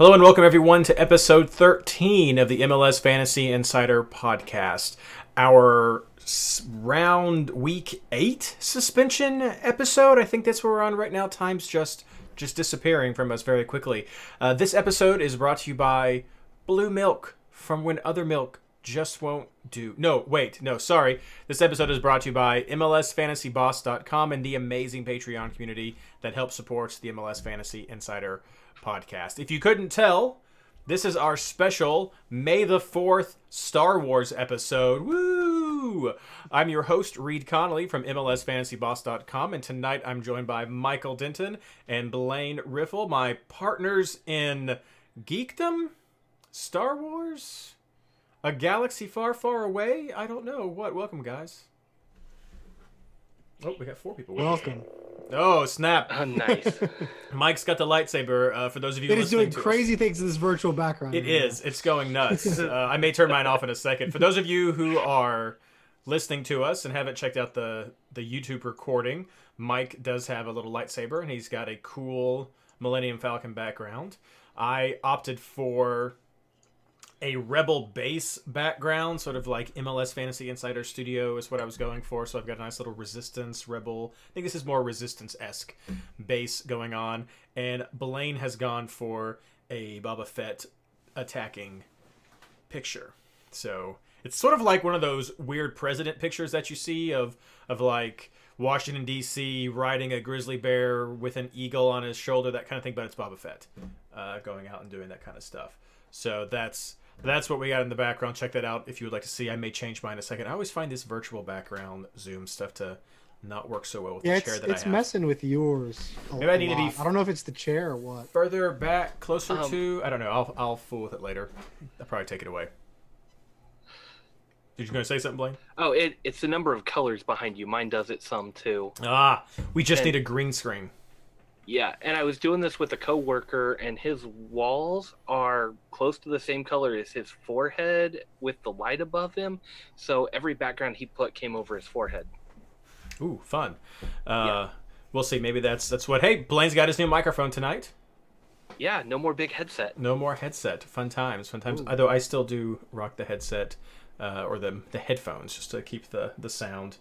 Hello and welcome everyone to episode 13 of the MLS Fantasy Insider podcast. Our round week 8 suspension episode. I think that's where we're on right now. Time's just just disappearing from us very quickly. Uh, this episode is brought to you by Blue Milk from when other milk just won't do. No, wait, no, sorry. This episode is brought to you by MLSFantasyBoss.com and the amazing Patreon community that helps support the MLS Fantasy Insider podcast. If you couldn't tell, this is our special May the 4th Star Wars episode. Woo! I'm your host, Reed Connolly from MLSFantasyBoss.com, and tonight I'm joined by Michael Denton and Blaine Riffle, my partners in geekdom, Star Wars, a galaxy far, far away. I don't know what. Welcome, guys. Oh, we got four people. Welcome. Oh, snap. Oh, nice. Mike's got the lightsaber. Uh, for those of you It is listening doing to us. crazy things in this virtual background. It right now. It's going nuts. Uh, I may turn mine off in a second. For those of you who are listening to us and haven't checked out the the YouTube recording, Mike does have a little lightsaber, and he's got a cool Millennium Falcon background. I opted for a Rebel base background, sort of like MLS Fantasy Insider Studio is what I was going for. So I've got a nice little Resistance Rebel. I think this is more Resistance esque base going on. And Blaine has gone for a Boba Fett attacking picture. So it's sort of like one of those weird president pictures that you see of of like Washington D.C. riding a grizzly bear with an eagle on his shoulder, that kind of thing. But it's Boba Fett uh, going out and doing that kind of stuff. So that's that's what we got in the background. Check that out if you would like to see. I may change mine in a second. I always find this virtual background Zoom stuff to not work so well with Yeah, the chair that it's I have. messing with yours. A, Maybe I a need to be lot. f- I don't know if it's the chair or what. Further back, closer Um, to I don't know. I'll I'll fool with it later. I'll probably take it away. Did you going to say something, Blaine? oh, it, it's the number of colors behind you. Mine does it some too. Ah, we just And- need a green screen. Yeah, and I was doing this with a coworker, and his walls are close to the same color as his forehead with the light above him. So every background he put came over his forehead. Ooh, fun. Uh, We'll see. Maybe that's that's what. Hey, Blaine's got his new microphone tonight. Yeah, no more big headset. No more headset. Fun times. Fun times. Although I still do rock the headset uh, or the the headphones just to keep the the sound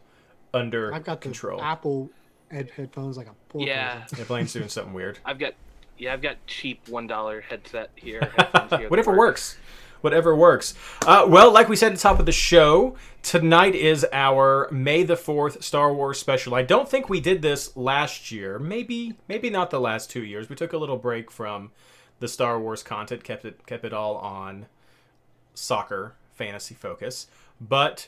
under I've got the control. Apple head headphones like a poor Yeah, person. Yeah, Blaine's doing something weird. I've got yeah, I've got cheap one dollar headset here. headphones here Whatever work. works. Whatever works. Uh, well, like we said at the top of the show, tonight is our May the Fourth Star Wars special. I don't think we did this last year. Maybe, maybe not the last two years. We took a little break from the Star Wars content, kept it kept it all on soccer fantasy focus. But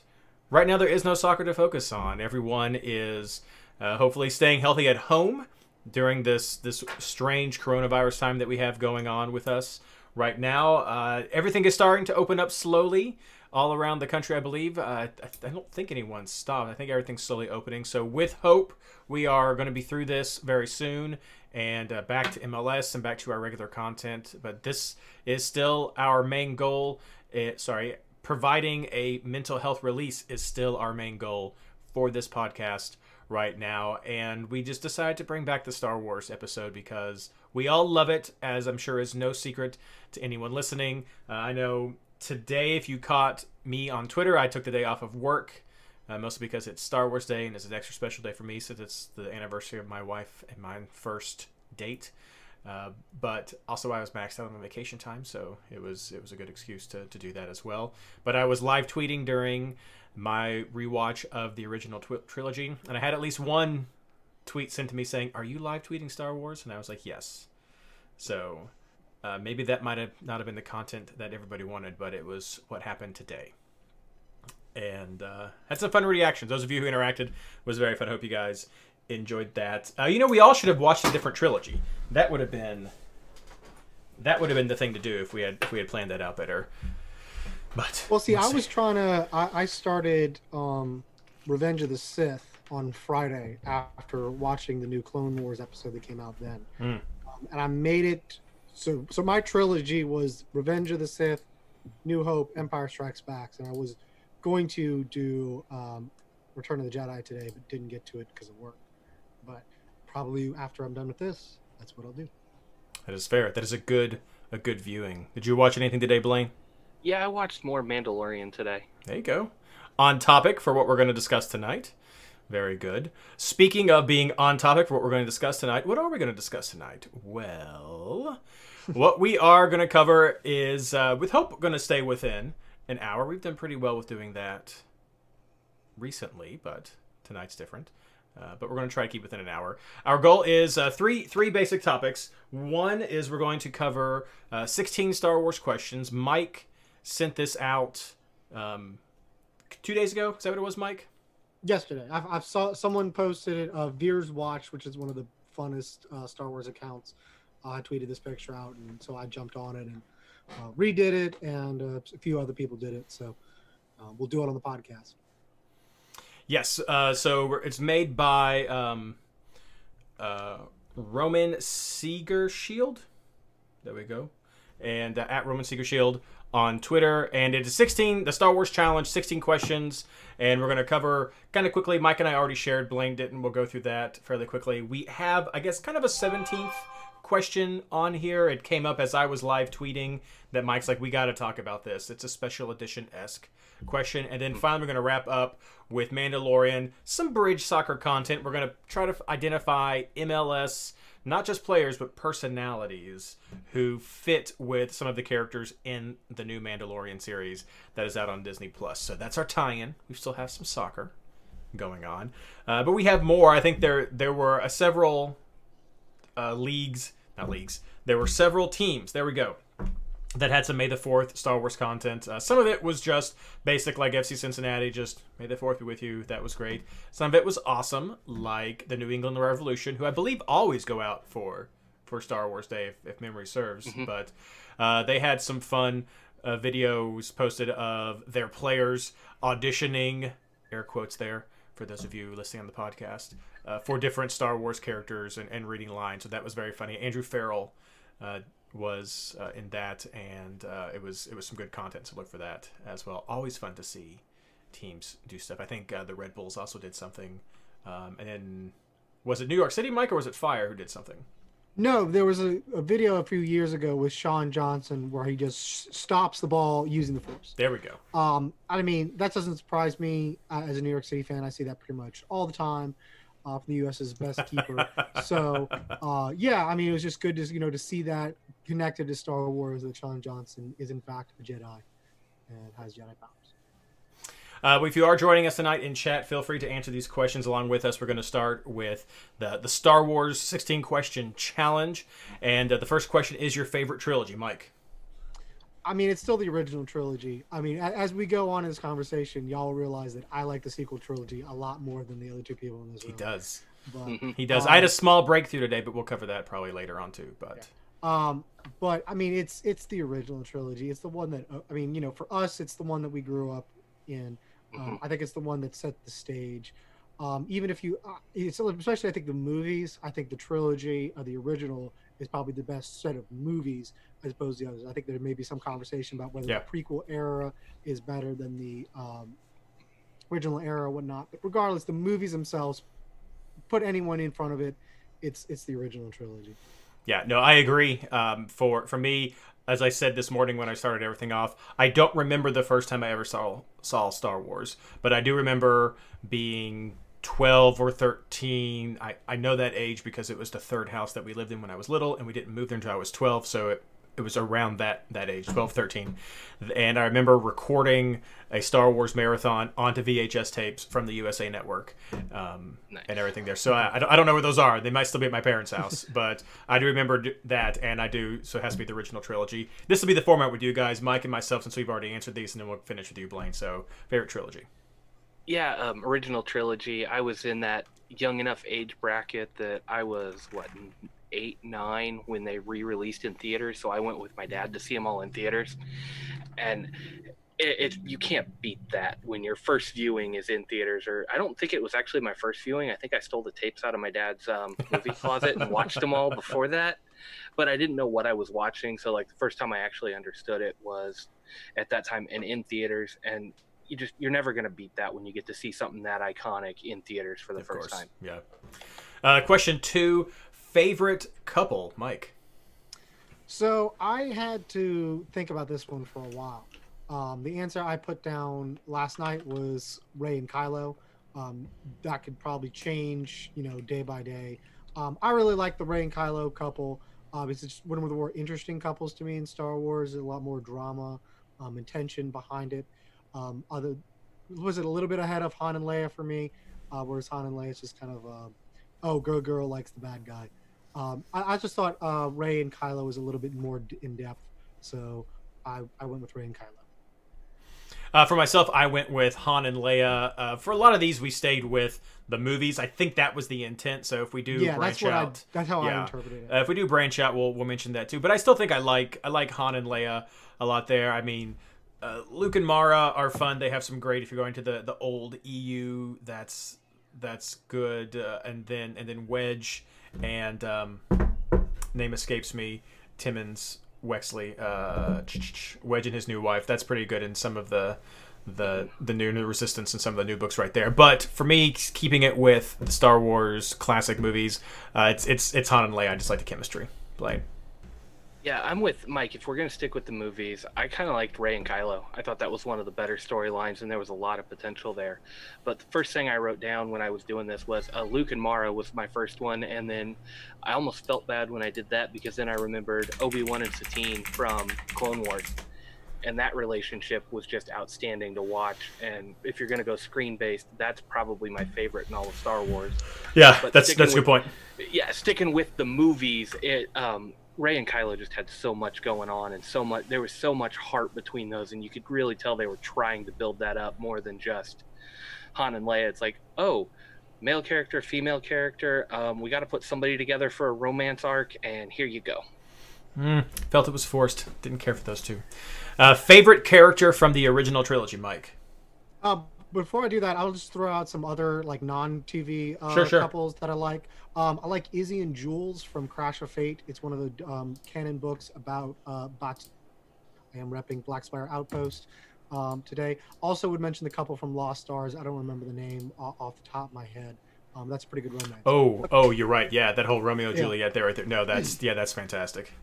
right now there is no soccer to focus on. Everyone is uh, hopefully staying healthy at home during this this strange coronavirus time that we have going on with us right now. Uh, everything is starting to open up slowly all around the country, I believe. Uh, I, don't think anyone's stopped. I think everything's slowly opening. So with hope, we are going to be through this very soon and uh, back to MLS and back to our regular content. But this is still our main goal. It, sorry, providing a mental health release is still our main goal for this podcast right now. And we just decided to bring back the Star Wars episode because we all love it, as I'm sure is no secret to anyone listening. Uh, I know today, if you caught me on Twitter, I took the day off of work. Uh, mostly because it's Star Wars Day and it's an extra special day for me since it's the anniversary of my wife and my first date. Uh, but also I was maxed out on my vacation time, so it was it was a good excuse to, to do that as well. But I was live tweeting during my rewatch of the original twi- trilogy, and I had at least one tweet sent to me saying, "Are you live tweeting Star Wars?" And I was like, "Yes." So uh, maybe that might have not have been the content that everybody wanted, but it was what happened today. And uh, had some fun reactions. Those of you who interacted was very fun. I hope you guys enjoyed that. Uh, you know, we all should have watched a different trilogy. That would have been that would have been the thing to do if we had if we had planned that out better. But Well, see, we'll I was trying to. I, I started um, Revenge of the Sith on Friday after watching the new Clone Wars episode that came out then, Mm. um, and I made it. So, so my trilogy was Revenge of the Sith, New Hope, Empire Strikes Back, and I was going to do um, Return of the Jedi today, but didn't get to it because of work. But probably after I'm done with this, that's what I'll do. That is fair. That is a good a good viewing. Did you watch anything today, Blaine? Yeah, I watched more Mandalorian today. There you go. On topic for what we're going to discuss tonight. Very good. Speaking of being on topic for what we're going to discuss tonight, what are we going to discuss tonight? Well, what we are going to cover is, uh, with hope, going to stay within an hour. We've done pretty well with doing that recently, but tonight's different. Uh, but we're going to try to keep within an hour. Our goal is uh, three three basic topics. One is we're going to cover uh, 16 Star Wars questions. Mike sent this out um, two days ago. Is that what it was, Mike? yesterday. I've, I've saw someone posted it. Uh, Veers Watch, which is one of the funnest uh, Star Wars accounts, uh, tweeted this picture out, and so I jumped on it and uh, redid it, and uh, a few other people did it. So uh, we'll do it on the podcast. Yes. Uh, so we're- it's made by um, uh, Roman Seeger Shield. There we go. And uh, at Roman Seeger Shield on Twitter. And it is 16, the Star Wars Challenge, 16 questions. And we're going to cover kind of quickly. Mike and I already shared, Blaine didn't. We'll go through that fairly quickly. We have, I guess, kind of a 17th question on here. It came up as I was live tweeting that Mike's like, we got to talk about this. It's a special edition esque question. And then finally, we're going to wrap up with Mandalorian, some bridge soccer content. We're going to try to identify MLS, not just players, but personalities who fit with some of the characters in the new Mandalorian series that is out on Disney Plus. So that's our tie in. We still have some soccer going on. Uh, but we have more. I think there there were uh, several uh, leagues, not leagues. There were several teams. There we go. That had some May the Fourth Star Wars content. Uh, some of it was just basic, like FC Cincinnati, just May the Fourth be with you. That was great. Some of it was awesome, like the New England Revolution, who I believe always go out for for Star Wars Day, if, if memory serves. But uh, they had some fun uh, videos posted of their players auditioning, air quotes there, for those of you listening on the podcast, uh, for different Star Wars characters and, and reading lines. So that was very funny. Andrew Farrell uh, was uh, in that, and uh, it was it was some good content. So look for that as well. Always fun to see teams do stuff. I think uh, the Red Bulls also did something, um, and then was it New York City, Mike, or was it Fire who did something? No, there was a, a video a few years ago with Sean Johnson where he just stops the ball using the force. There we go. Um, I mean, that doesn't surprise me as a New York City fan. I see that pretty much all the time uh, from the U.S.'s best keeper. so, uh, yeah, I mean, it was just good to you know to see that connected to Star Wars that Sean Johnson is in fact a Jedi and has Jedi powers. Uh, if you are joining us tonight in chat, feel free to answer these questions along with us. We're going to start with the the Star Wars 16 question challenge, and uh, the first question is your favorite trilogy, Mike. I mean, it's still the original trilogy. I mean, as we go on in this conversation, y'all realize that I like the sequel trilogy a lot more than the other two people in this He room. does. But, He does. I had a small breakthrough today, but we'll cover that probably later on too. But Um, but I mean, it's it's the original trilogy. It's the one that uh, I mean, you know, for us, it's the one that we grew up in. Um, I think it's the one that set the stage. Um, even if you, uh, especially I think the movies. I think the trilogy of the original is probably the best set of movies as opposed to the others. I think there may be some conversation about whether Yeah. the prequel era is better than the um, original era or whatnot. But regardless, the movies themselves, put anyone in front of it, it's it's the original trilogy. Yeah, no, I agree. Um, for for me, as I said this morning when I started everything off, I don't remember the first time I ever saw saw Star Wars, but I do remember being 12 or 13. I, I know that age because it was the third house that we lived in when I was little, and we didn't move there until I was 12, so it, it was around that, that age, 12, 13. And I remember recording a Star Wars marathon onto VHS tapes from the USA Network um, Nice. and everything there. So I, I don't- know where those are. They might still be at my parents' house, but I do remember that, and I do. So it has to be the original trilogy. This will be the format with you guys, Mike and myself, since we've already answered these, and then we'll finish with you, Blaine. So favorite trilogy. Yeah, um, original trilogy. I was in that young enough age bracket that I was what eight, nine when they re-released in theaters. So I went with my dad to see them all in theaters, and it, it you can't beat that when your first viewing is in theaters. Or I don't think it was actually my first viewing. I think I stole the tapes out of my dad's um, movie closet and watched them all before that. But I didn't know what I was watching. So like the first time I actually understood it was at that time and in theaters and you just you're never going to beat that when you get to see something that iconic in theaters for the of first course. time. Yeah. Uh, question two: favorite couple, Mike. So I had to think about this one for a while. Um, the answer I put down last night was Rey and Kylo. Um, that could probably change, you know, day by day. Um, I really like the Rey and Kylo couple. Uh, it's just one of the more interesting couples to me in Star Wars. A lot more drama, um, and tension behind it. Um, other was it a little bit ahead of Han and Leia for me, uh, whereas Han and Leia is just kind of, uh, oh, good girl likes the bad guy. Um, I, I just thought uh, Rey and Kylo was a little bit more d- in depth, so I, I went with Rey and Kylo. Uh, for myself, I went with Han and Leia. Uh, for a lot of these, we stayed with the movies. I think that was the intent. So if we do yeah, branch that's out, I, that's how yeah. I interpreted it. Uh, if we do branch out, we'll we'll mention that too. But I still think I like I like Han and Leia a lot there. I mean, uh, Luke and Mara are fun. They have some great. If you're going to the the old EU, that's that's good. Uh, and then and then Wedge and um, name escapes me, Timmons Wexley, uh, Wedge and his new wife. That's pretty good in some of the the the new new resistance and some of the new books right there. But for me, keeping it with the Star Wars classic movies, uh, it's it's it's Han and Leia. I just like the chemistry. Blaine. Yeah, I'm with Mike. If we're going to stick with the movies, I kind of liked Rey and Kylo. I thought that was one of the better storylines, and there was a lot of potential there. But the first thing I wrote down when I was doing this was uh, Luke and Mara was my first one, and then I almost felt bad when I did that because then I remembered Obi Wan and Satine from Clone Wars, and that relationship was just outstanding to watch. And if you're going to go screen based, that's probably my favorite in all of Star Wars. Yeah, But that's that's a good point. yeah, sticking with the movies, it um, Rey and Kylo just had so much going on and so much. There was so much heart between those, and you could really tell they were trying to build that up more than just Han and Leia. It's like, oh, male character, female character. Um, we got to put somebody together for a romance arc, and here you go. Mm, felt it was forced. Didn't care for those two. Uh, favorite character from the original trilogy, Mike. Uh, before I do that, I'll just throw out some other like non-TV uh, Sure, sure. couples that I like. Um, I like Izzy and Jules from Crash of Fate. It's one of the um, canon books about uh, Bat. I am repping Black Spire Outpost um, today. Also, would mention the couple from Lost Stars. I don't remember the name off the top of my head. Um, that's a pretty good romance. Oh, oh, you're right. Yeah, that whole Romeo Yeah. Juliet there, right there. No, that's yeah, that's fantastic.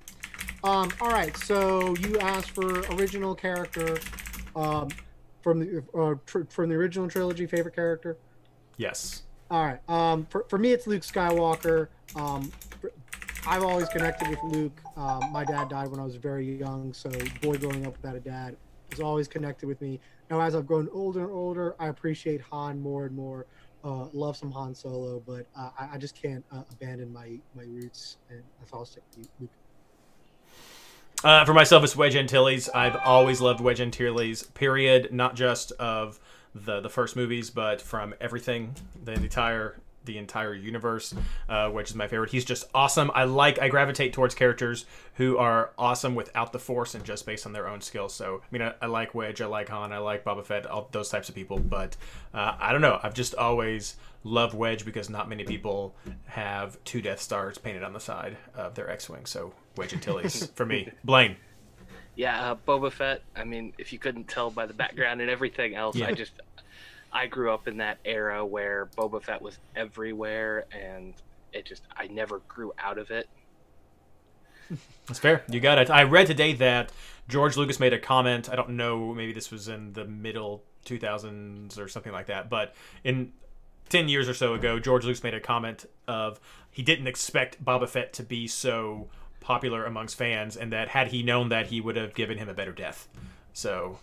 Um, all right, so you asked for original character um, from the uh, tr- from the original trilogy. Favorite character. Yes. All right. Um, for, for me, it's Luke Skywalker. Um, I've always connected with Luke. Um, my dad died when I was very young, so boy growing up without a dad was always connected with me. Now, as I've grown older and older, I appreciate Han more and more. Uh, love some Han Solo, but uh, I, I just can't uh, abandon my my roots, and that's all I'll stick with Luke. Uh, for myself, it's Wedge Antilles. I've always loved Wedge Antilles. Period. Not just of the the first movies, but from everything, the entire the entire universe. Uh, Wedge is my favorite. He's just awesome. I like. I gravitate towards characters who are awesome without the Force and just based on their own skills. So, I mean, I, I like Wedge. I like Han. I like Boba Fett. All those types of people. But uh, I don't know. I've just always loved Wedge because not many people have two Death Stars painted on the side of their X-wing. So Wedge Antilles for me. Blaine. Yeah, uh, Boba Fett. I mean, if you couldn't tell by the background and everything else, Yeah. I just I grew up in that era where Boba Fett was everywhere, and it just I never grew out of it. That's fair. You got it. I read today that George Lucas made a comment. I don't know, maybe this was in the middle 2000s or something like that, but in 10 years or so ago, George Lucas made a comment of he didn't expect Boba Fett to be so popular amongst fans, and that had he known that, he would have given him a better death. So,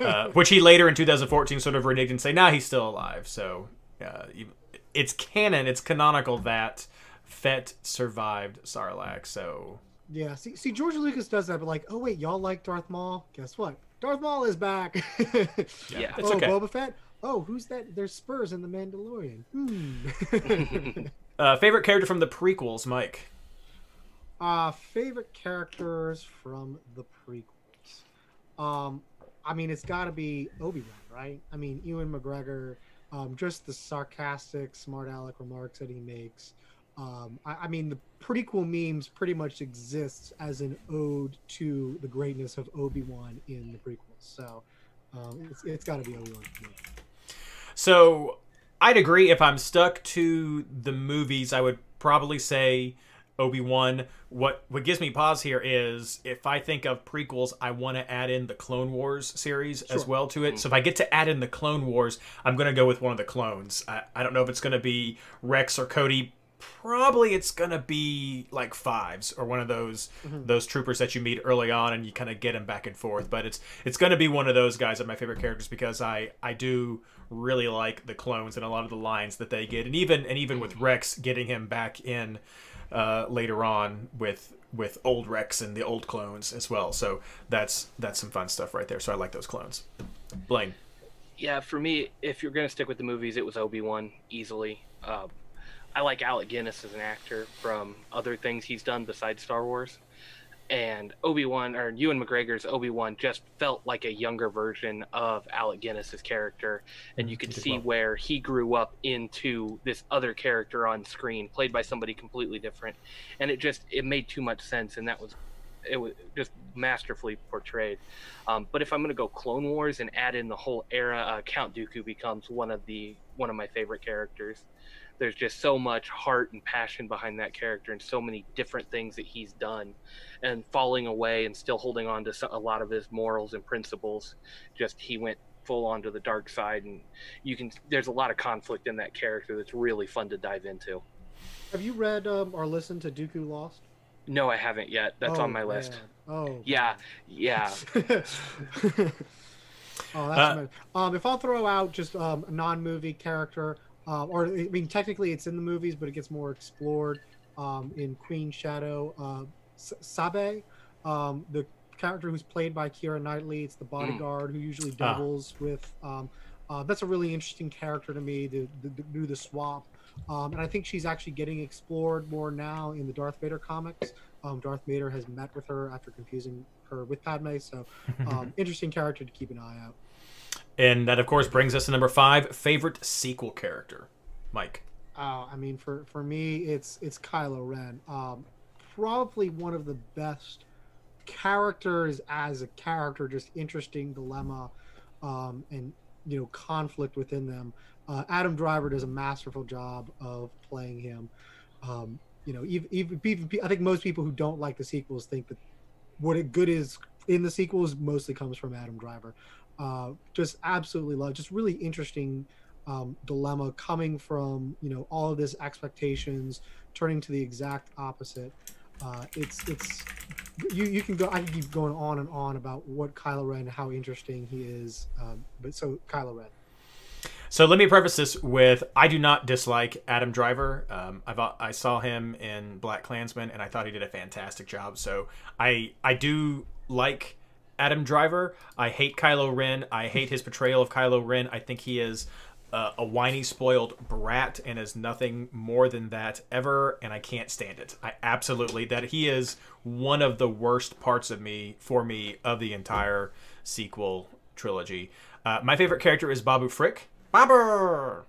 uh, which he later in 2014 sort of reneged and say, "Nah, he's still alive." So, uh, it's canon, it's canonical that Fett survived Sarlacc. So, Yeah, see, see, George Lucas does that, but like, oh wait, y'all like Darth Maul? Guess what? Darth Maul is back. Yeah. it's oh, okay. Boba Fett. Oh, who's that? There's Spurs in the Mandalorian. Hmm. Uh, favorite character from the prequels, Mike. Uh, favorite characters from the prequels. Um, I mean, it's got to be Obi Wan, right? I mean, Ewan McGregor, um, just the sarcastic, smart aleck remarks that he makes. Um, I, I mean, the prequel memes pretty much exists as an ode to the greatness of Obi Wan in the prequels. So um, it's, it's got to be Obi Wan. So I'd agree. If I'm stuck to the movies, I would probably say Obi Wan. What what gives me pause here is if I think of prequels, I want to add in the Clone Wars series as well to it. So if I get to add in the Clone Wars, I'm going to go with one of the clones. I, I don't know if it's going to be Rex or Cody. Probably it's going to be like fives or one of those mm-hmm. those troopers that you meet early on and you kind of get them back and forth. But it's it's going to be one of those guys that my favorite characters because I I do really like the clones and a lot of the lines that they get and even and even with mm. Rex getting him back in uh, later on with with old Rex and the old clones as well. So that's that's some fun stuff right there. So I like those clones. Blaine. Yeah, for me, if you're gonna stick with the movies, it was Obi Wan easily. Um, I like Alec Guinness as an actor from other things he's done besides Star Wars, and Obi Wan or Ewan McGregor's Obi Wan just felt like a younger version of Alec Guinness's character, and you could see well. where he grew up into this other character on screen, played by somebody completely different, and it just it made too much sense, and that was it was just masterfully portrayed. Um, but if I'm going to go Clone Wars and add in the whole era, uh, Count Dooku becomes one of the one of my favorite characters. There's just so much heart and passion behind that character, and so many different things that he's done, and falling away and still holding on to so- a lot of his morals and principles. Just he went full onto the dark side, and you can. There's a lot of conflict in that character that's really fun to dive into. Have you read um, or listened to Dooku Lost? No, I haven't yet. That's Oh, on my list. Oh, Yeah, yeah. oh, that's Uh, amazing. um. If I'll throw out just um, a non-movie character, uh, or I mean, technically it's in the movies, but it gets more explored um, in Queen Shadow. Uh, Sabe, um, the character who's played by Kira Knightley, it's the bodyguard who usually Ah. doubles with. Um, uh, that's a really interesting character to me to, to, to do the swap. Um, and I think she's actually getting explored more now in the Darth Vader comics. Um, Darth Vader has met with her after confusing her with Padme, so um, interesting character to keep an eye out. And that of course brings us to number five, favorite sequel character. Mike. Uh, I mean, for for me, it's it's Kylo Ren. Um, probably one of the best characters as a character, just interesting dilemma, um, and you know conflict within them. Uh, Adam Driver does a masterful job of playing him. Um, you know, even, even I think most people who don't like the sequels think that what it good is in the sequels mostly comes from Adam Driver. Uh, just absolutely love, just really interesting um, dilemma coming from you know all of this expectations turning to the exact opposite. Uh, it's it's you you can go I can keep going on and on about what Kylo Ren how interesting he is. Um, but so Kylo Ren. So let me preface this with I do not dislike Adam Driver. Um, I saw him in BlacKkKlansman and I thought he did a fantastic job. So I I do like Adam Driver. I hate Kylo Ren. I hate his portrayal of Kylo Ren. I think he is uh, a whiny, spoiled brat and is nothing more than that ever. And I can't stand it. I absolutely that he is one of the worst parts of me for me of the entire sequel trilogy. Uh, my favorite character is Babu Frick. Babu.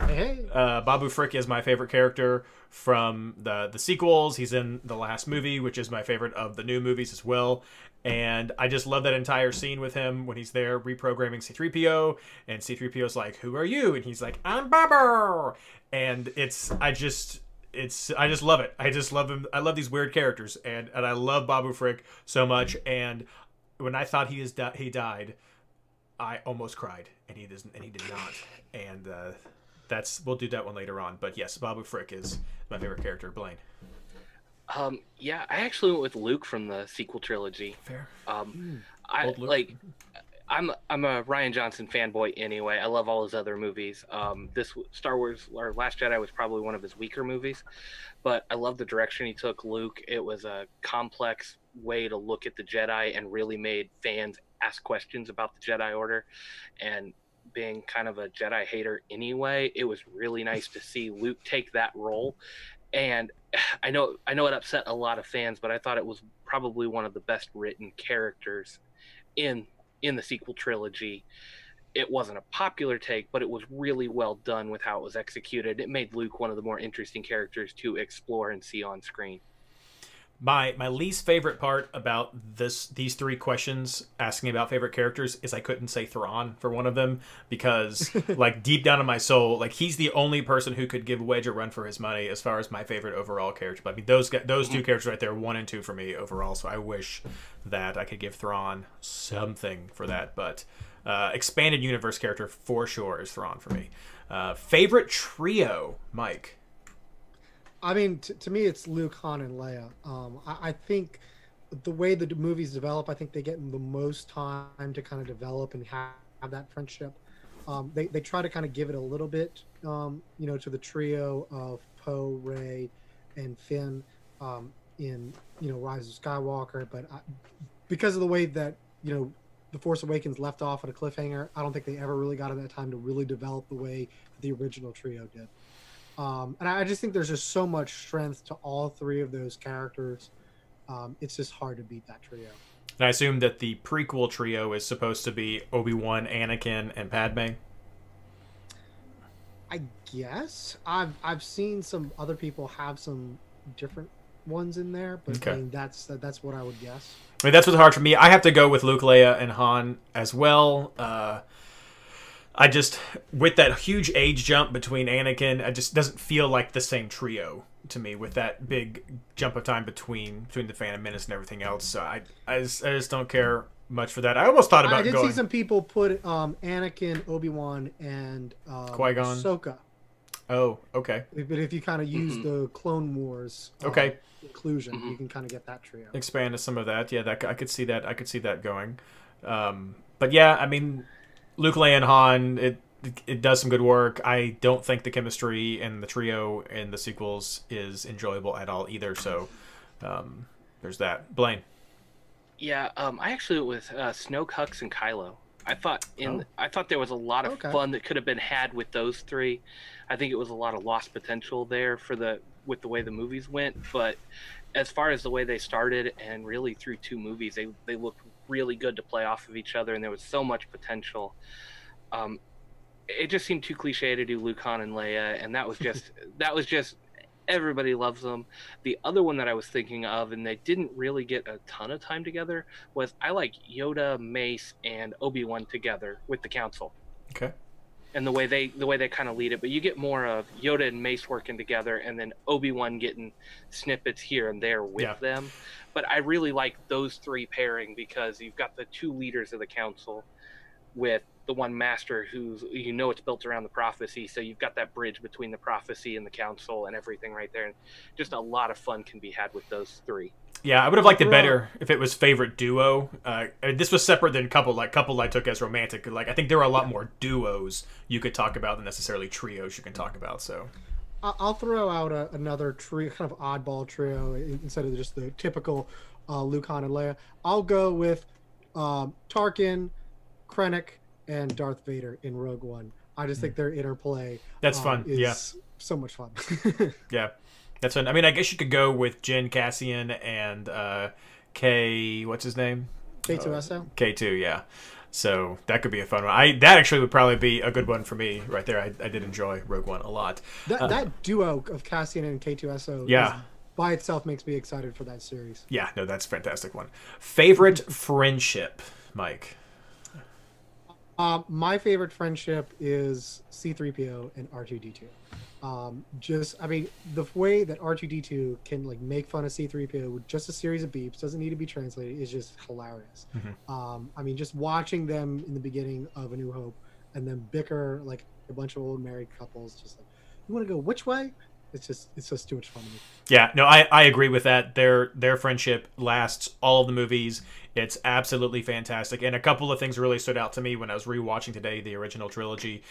Hey, hey. Uh, Babu Frick is my favorite character from the the sequels. He's in the last movie, which is my favorite of the new movies as well. And I just love that entire scene with him when he's there reprogramming C3PO, and C3PO's like, "Who are you?" And he's like, "I'm Babu." And it's I just it's I just love it. I just love him. I love these weird characters, and and I love Babu Frick so much. And when I thought he is di- he died, I almost cried, and he doesn't, and he did not. And uh, that's we'll do that one later on. But yes, Babu Frick is my favorite character. Blaine. Um, yeah, I actually went with Luke from the sequel trilogy. Fair. Um, I like. I'm I'm a Rian Johnson fanboy anyway. I love all his other movies. Um, this Star Wars or Last Jedi was probably one of his weaker movies, but I love the direction he took Luke. It was a complex way to look at the Jedi and really made fans ask questions about the Jedi Order. And being kind of a Jedi hater anyway, it was really nice to see Luke take that role and I know I know it upset a lot of fans, but I thought it was probably one of the best written characters in in the sequel trilogy. It wasn't a popular take, but it was really well done with how it was executed. It made Luke one of the more interesting characters to explore and see on screen. My my least favorite part about this these three questions asking about favorite characters is I couldn't say Thrawn for one of them because like deep down in my soul like he's the only person who could give Wedge a run for his money as far as my favorite overall character. But I mean those those two characters right there one and two for me overall. So I wish that I could give Thrawn something for that. But uh, expanded universe character for sure is Thrawn for me. Uh, favorite trio, Mike. I mean, t- to me, it's Luke, Han, and Leia. Um, I-, I think the way the movies develop, I think they get the most time to kind of develop and have, have that friendship. Um, they they try to kind of give it a little bit, um, you know, to the trio of Poe, Rey, and Finn um, in you know Rise of Skywalker. But I, because of the way that you know the Force Awakens left off at a cliffhanger, I don't think they ever really got that time to really develop the way the original trio did. Um, and I just think there's just so much strength to all three of those characters. Um, it's just hard to beat that trio. And I assume that the prequel trio is supposed to be Obi Wan, Anakin, and Padme. I guess I've I've seen some other people have some different ones in there, but Okay. I mean that's that's what I would guess. I mean, that's what's hard for me. I have to go with Luke, Leia, and Han as well. Uh, I just with that huge age jump between Anakin, it just doesn't feel like the same trio to me with that big jump of time between between the Phantom Menace and everything else. So I I just, I just don't care much for that. I almost thought about I did going. see some people put um, Anakin, Obi Wan, and um, Qui-Gon. Ahsoka. Oh, okay. But if you kind of use the Clone Wars uh, Okay. inclusion, you can kind of get that trio. expand to some of that. Yeah, that I could see that. I could see that going. Um, but yeah, I mean, Luke, Leia, and Han. It it does some good work. I don't think the chemistry in the trio in the sequels is enjoyable at all either. So um, there's that. Blaine. Yeah, um, I actually went with uh, Snoke, Hux, and Kylo. I thought in Oh. I thought there was a lot of Okay. fun that could have been had with those three. I think it was a lot of lost potential there for the with the way the movies went. But as far as the way they started and really through two movies, they they looked really good to play off of each other, and there was so much potential. Um, it just seemed too cliche to do Luke, Han, and Leia, and that was just that was just everybody loves them. The other one that I was thinking of, and they didn't really get a ton of time together, was I like Yoda, Mace, and Obi Wan together with the Council, Okay. And the way they the way they kind of lead it. But you get more of Yoda and Mace working together, and then Obi Wan getting snippets here and there with Yeah. them. But I really like those three pairing because you've got the two leaders of the Council with the one master who's you know it's built around the prophecy so you've got that bridge between the prophecy and the council and everything right there and just a lot of fun can be had with those three Yeah, I would have liked it better if it was favorite duo. Uh, this was separate than couple. Like couple, I took as romantic. Like I think there are a lot more duos you could talk about than necessarily trios you can talk about. So I'll throw out a, another trio, kind of oddball trio instead of just the typical uh, Luke, Han, and Leia. I'll go with um, Tarkin, Krennic, and Darth Vader in Rogue One. I just think their interplay that's um, fun. is Yeah. so much fun. Yeah, that's fun. I mean, I guess you could go with Jyn Cassian and uh, K. What's his name? K2SO. K two. Yeah. So that could be a fun one. I that actually would probably be a good one for me right there. I, I did enjoy Rogue One a lot. That, that duo of Cassian and K2SO Yeah. is- by itself makes me excited for that series. Yeah, no, that's a fantastic one. Favorite friendship, Mike. Um, my favorite friendship is C3PO and R2D2. Um, just, I mean, the way that R2D2 can like make fun of C3PO with just a series of beeps doesn't need to be translated is just hilarious. Um, I mean, just watching them in the beginning of A New Hope and then bicker like a bunch of old married couples, just like, you want to go which way? It's just, it's just too much fun to me. Yeah, no, I, I agree with that. Their their friendship lasts all of the movies. It's absolutely fantastic. And a couple of things really stood out to me when I was rewatching today the original trilogy.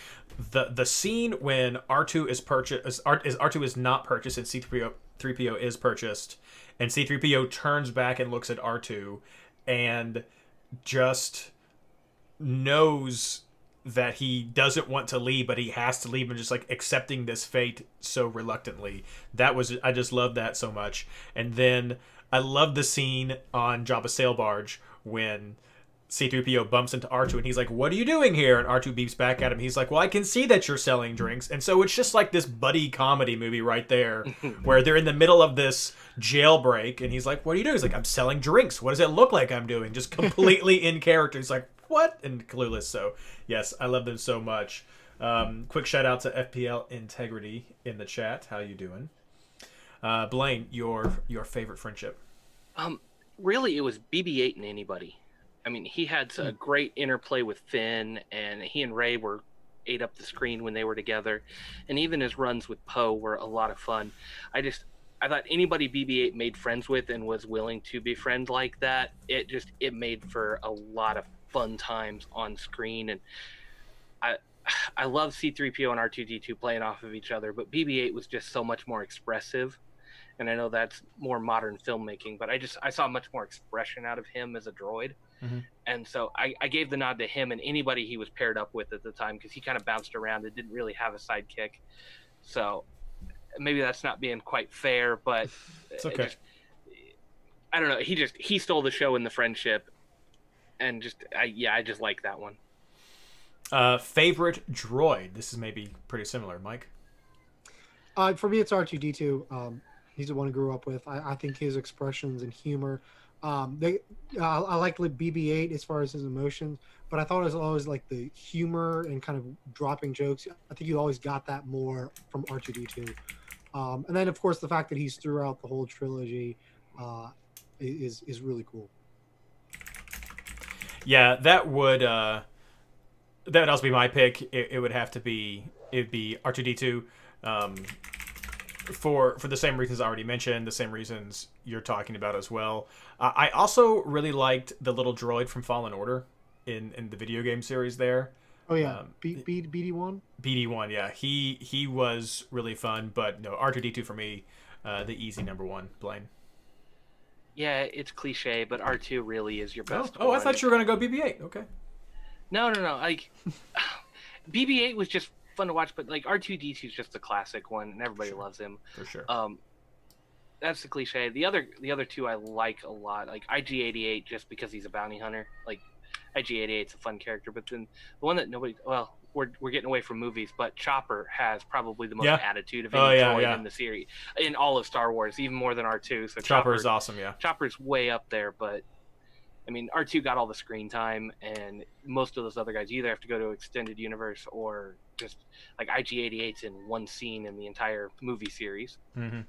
The the scene when R two is purchased is R2 is not purchased and C3PO three PO is purchased, and C three PO turns back and looks at R two, and just knows that he doesn't want to leave, but he has to leave, and just like accepting this fate so reluctantly. That was I just love that so much. And then I love the scene on Jabba's sail barge when C3PO bumps into R2 and he's like, What are you doing here? And R2 beeps back at him. He's like, Well, I can see that you're selling drinks. And so it's just like this buddy comedy movie right there where they're in the middle of this jailbreak and he's like, What are you doing? He's like, I'm selling drinks. What does it look like I'm doing? Just completely in character. He's like, What? And clueless. So, yes, I love them so much. Um, quick shout out to FPL Integrity in the chat. How you doing? Uh, Blaine, your your favorite friendship. Um, really, it was BB-8 and anybody. I mean, he had a great interplay with Finn, and he and Rey were ate up the screen when they were together, and even his runs with Poe were a lot of fun. I just I thought anybody BB-8 made friends with and was willing to befriend like that, it just it made for a lot of fun times on screen, and I. I love C3PO and R2D2 playing off of each other, but BB-8 was just so much more expressive and I know that's more modern filmmaking, but I just I saw much more expression out of him as a droid, Mhm. and so I, I gave the nod to him and anybody he was paired up with at the time because he kind of bounced around and didn't really have a sidekick, so maybe that's not being quite fair, but It's it okay. just- I don't know. He just he stole the show in the friendship, and just I yeah I just like that one. Uh, favorite droid. This is maybe pretty similar, Mike. Uh, for me, it's R2D2. Um, he's the one I grew up with. I, I think his expressions and humor. Um, they, I, I like BB-8 as far as his emotions, but I thought it was always like the humor and kind of dropping jokes. I think you always got that more from R2D2. Um, and then, of course, the fact that he's throughout the whole trilogy uh, is is really cool. Yeah, that would uh, that would also be my pick. It, it would have to be it'd be R two D two, um, for for the same reasons I already mentioned, the same reasons you're talking about as well. Uh, I also really liked the little droid from Fallen Order in in the video game series there. Oh yeah, Um, B, B, BD1. BD one, yeah, he he was really fun, but no R two D two for me, uh, the easy number one. Blaine. Yeah, it's cliche, but R two really is your Oh, best. oh, I thought you were gonna go BB eight. Okay. No, no, no. Like BB-8 was just fun to watch, but like R2D2 is just a classic one, and everybody Sure. loves him. For sure. Um, that's the cliche. The other, the other two I like a lot, like IG88, just because he's a bounty hunter. Like IG88's a fun character, but then the one that nobody, well, we're, we're getting away from movies, but Chopper has probably the most Yeah. attitude of any Oh, yeah, droid yeah. in the series, in all of Star Wars, even more than R2. So Chopper is awesome. Yeah. Chopper's way up there, but I mean, R2 got all the screen time, and most of those other guys either have to go to extended universe or just like IG88's in one scene in the entire movie series. hmm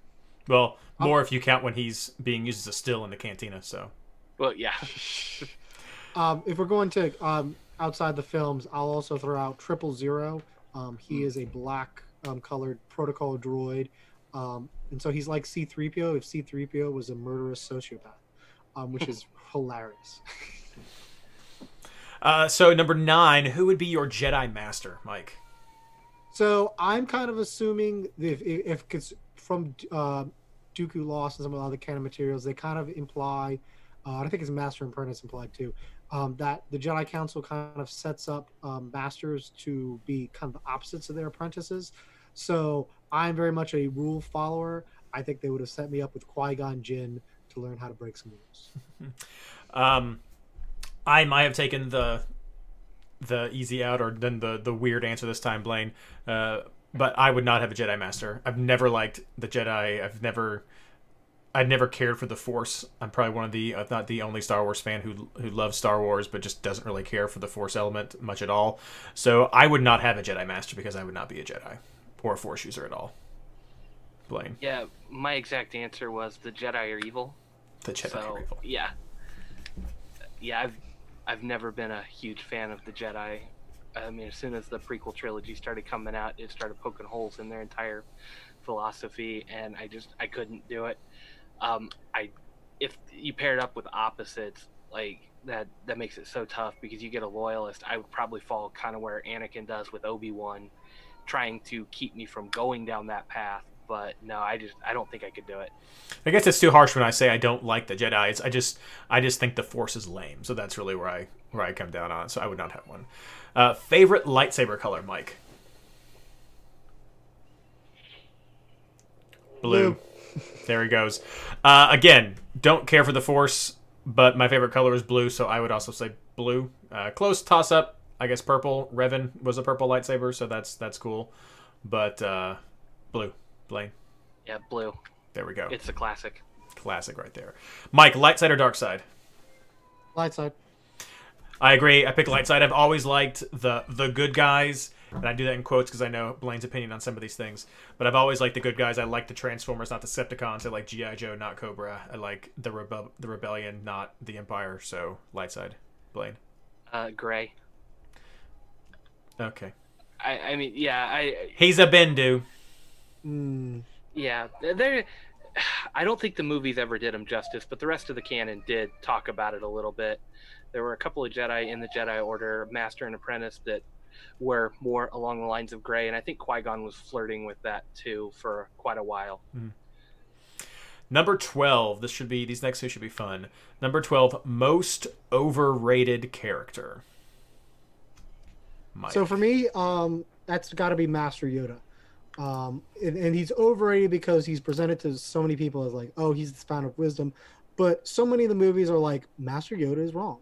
Well, more if you count when he's being used as a still in the cantina. So Well, yeah, Um, if we're going to um, outside the films, I'll also throw out Triple Zero. Um, he is a black um, colored protocol droid, um, and so he's like C-3PO. If C-3PO was a murderous sociopath, um, which is hilarious. Uh, so number nine, who would be your Jedi Master, Mike? So I'm kind of assuming if if, if it's from uh, Dooku Lost and some of the other canon materials, they kind of imply, uh, I think it's Master and Apprentice implied too, um, that the Jedi Council kind of sets up um, masters to be kind of the opposites of their apprentices. So I'm very much a rule follower. I think they would have set me up with Qui Gon Jinn to learn how to break some rules. Um, I might have taken the the easy out or then the the weird answer this time, Blaine. Uh, but I would not have a Jedi Master. I've never liked the Jedi. I've never. I've never cared for the Force. I'm probably one of the, if not the only Star Wars fan who who loves Star Wars, but just doesn't really care for the Force element much at all. So I would not have a Jedi Master because I would not be a Jedi or a Force user at all. Blaine, yeah. My exact answer was the Jedi are evil. the Jedi so are evil. yeah, yeah. I've I've never been a huge fan of the Jedi. I mean, as soon as the prequel trilogy started coming out, it started poking holes in their entire philosophy, and I just I couldn't do it. Um, I if you pair it up with opposites, like that, that makes it so tough because you get a loyalist. I would probably fall kind of where Anakin does with Obi Wan, trying to keep me from going down that path. but no, I just I don't think I could do it. I guess it's too harsh when I say I don't like the Jedi. It's, I just I just think the Force is lame. So that's really where I where I come down on. So I would not have one. Uh, favorite lightsaber color, Mike. Blue. There he goes. Uh, again, don't care for the Force, but my favorite color is blue, so I would also say blue. Uh, close toss up. I guess purple. Revan was a purple lightsaber, so that's that's cool. But uh, blue, Blaine. Yeah, blue. There we go. It's a classic. Classic right there. Mike, light side or dark side? Light side. I agree. I pick light side. I've always liked the the good guys, and I do that in quotes because I know Blaine's opinion on some of these things. But I've always liked the good guys. I like the Transformers, not the Decepticons. I like GI Joe, not Cobra. I like the rebel the rebellion, not the Empire. So light side, Blaine. Uh, gray. Okay. I, I mean, yeah, I He's a Bendu. Mm, yeah, there. I don't think the movies ever did him justice, but the rest of the canon did talk about it a little bit. There were a couple of Jedi in the Jedi Order, Master and Apprentice, that were more along the lines of gray, and I think Qui Gon was flirting with that too for quite a while. Number twelve. This should be these next two should be fun. Number twelve. Most overrated character. Mike. So for me, um, that's got to be Master Yoda, um, and, and he's overrated because he's presented to so many people as like, oh, he's the fount of wisdom, but so many of the movies are like, Master Yoda is wrong.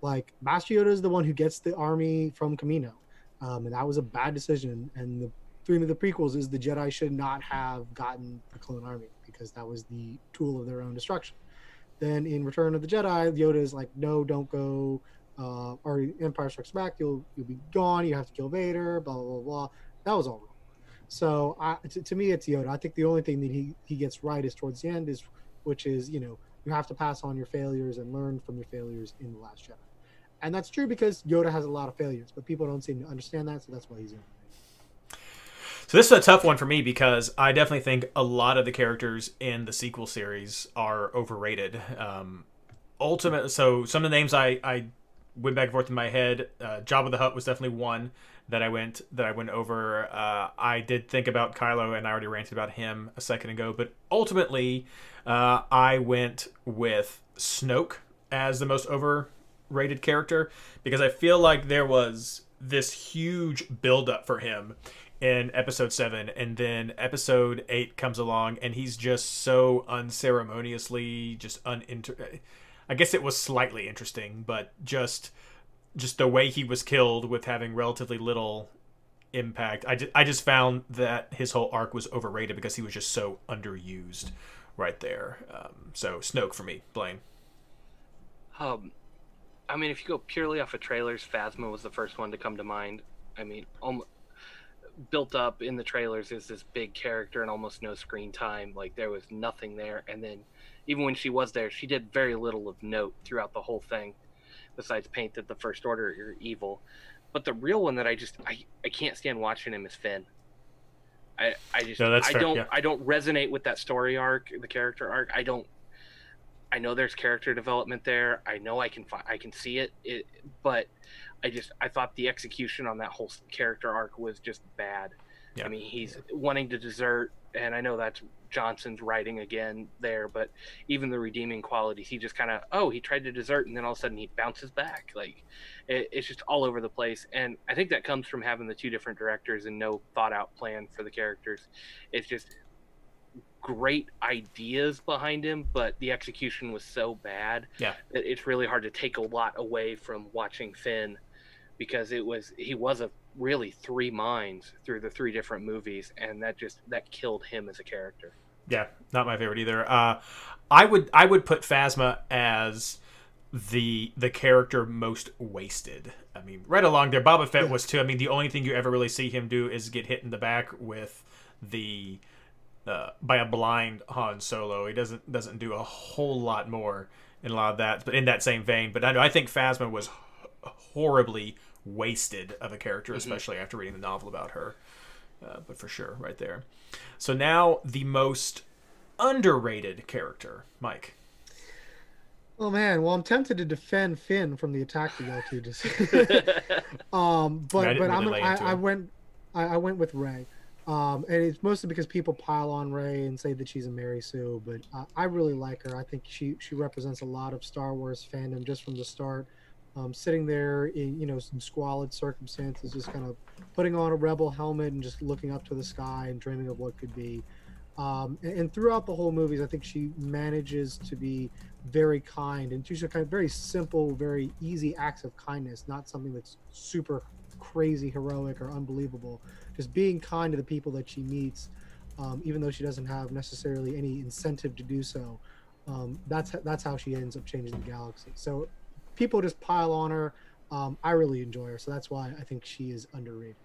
Like Master Yoda is the one who gets the army from Kamino, um, and that was a bad decision. And the theme of the prequels is the Jedi should not have gotten the clone army because that was the tool of their own destruction. Then in Return of the Jedi, Yoda is like, no, don't go uh, or Empire Strikes Back, you'll you'll be gone. You have to kill Vader. Blah blah blah. blah. That was all wrong. So I, to, to me, it's Yoda. I think the only thing that he he gets right is towards the end, is which is you know you have to pass on your failures and learn from your failures in the Last Jedi, and that's true because Yoda has a lot of failures, but people don't seem to understand that, so that's why he's in. So this is a tough one for me because I definitely think a lot of the characters in the sequel series are overrated. Um, ultimate. So some of the names I, I went back and forth in my head. Uh, Jabba the Hutt was definitely one that I went that I went over. Uh, I did think about Kylo, and I already ranted about him a second ago. But ultimately, uh, I went with Snoke as the most overrated character because I feel like there was this huge buildup for him in episode 7 and then episode 8 comes along and he's just so unceremoniously just uninter I guess it was slightly interesting but just just the way he was killed with having relatively little impact. I just, I just found that his whole arc was overrated because he was just so underused right there. Um, so Snoke for me Blaine. Um, I mean, if you go purely off of trailers, Phasma was the first one to come to mind. I mean, um, built up in the trailers is this big character and almost no screen time. Like there was nothing there, and then even when she was there, she did very little of note throughout the whole thing, besides paint that the First Order are evil. But the real one that I just I, I can't stand watching him is Finn. I I just No, I fair, don't yeah. I don't resonate with that story arc, the character arc. I don't I know there's character development there. I know I can fi- I can see it, it, but I just I thought the execution on that whole character arc was just bad. Yeah. I mean, he's wanting to desert, and I know that's Johnson's writing again there, but even the redeeming qualities, he just kind of oh he tried to desert, and then all of a sudden he bounces back. Like it, it's just all over the place, and I think that comes from having the two different directors and no thought out plan for the characters. It's just great ideas behind him, but the execution was so bad Yeah. that it's really hard to take a lot away from watching Finn because it was he was a really three minds through the three different movies and that just that killed him as a character. Yeah, not my favorite either. Uh, I would I would put Phasma as the the character most wasted. I mean, right along there, Boba Fett was too. I mean, the only thing you ever really see him do is get hit in the back with the uh, by a blind Han Solo. He doesn't doesn't do a whole lot more in a lot of that. But in that same vein, but I, I think Phasma was h- horribly wasted of a character, especially after reading the novel about her. Uh, but for sure, right there. So now the most underrated character, Mike. Oh man, well I'm tempted to defend Finn from the attack the L2 just. um, but I but I'm really gonna, lay into I, I went I, I went with Rey. Um, and it's mostly because people pile on Rey and say that she's a Mary Sue, but uh, I really like her. I think she she represents a lot of Star Wars fandom just from the start. Um, sitting there in you know some squalid circumstances, just kind of putting on a rebel helmet and just looking up to the sky and dreaming of what could be. Um, and, and throughout the whole movies, I think she manages to be very kind and she's a kind of very simple, very easy acts of kindness, not something that's super crazy heroic or unbelievable. Just being kind to the people that she meets, um, even though she doesn't have necessarily any incentive to do so. Um, that's that's how she ends up changing the galaxy. So people just pile on her. Um, I really enjoy her, so that's why I think she is underrated.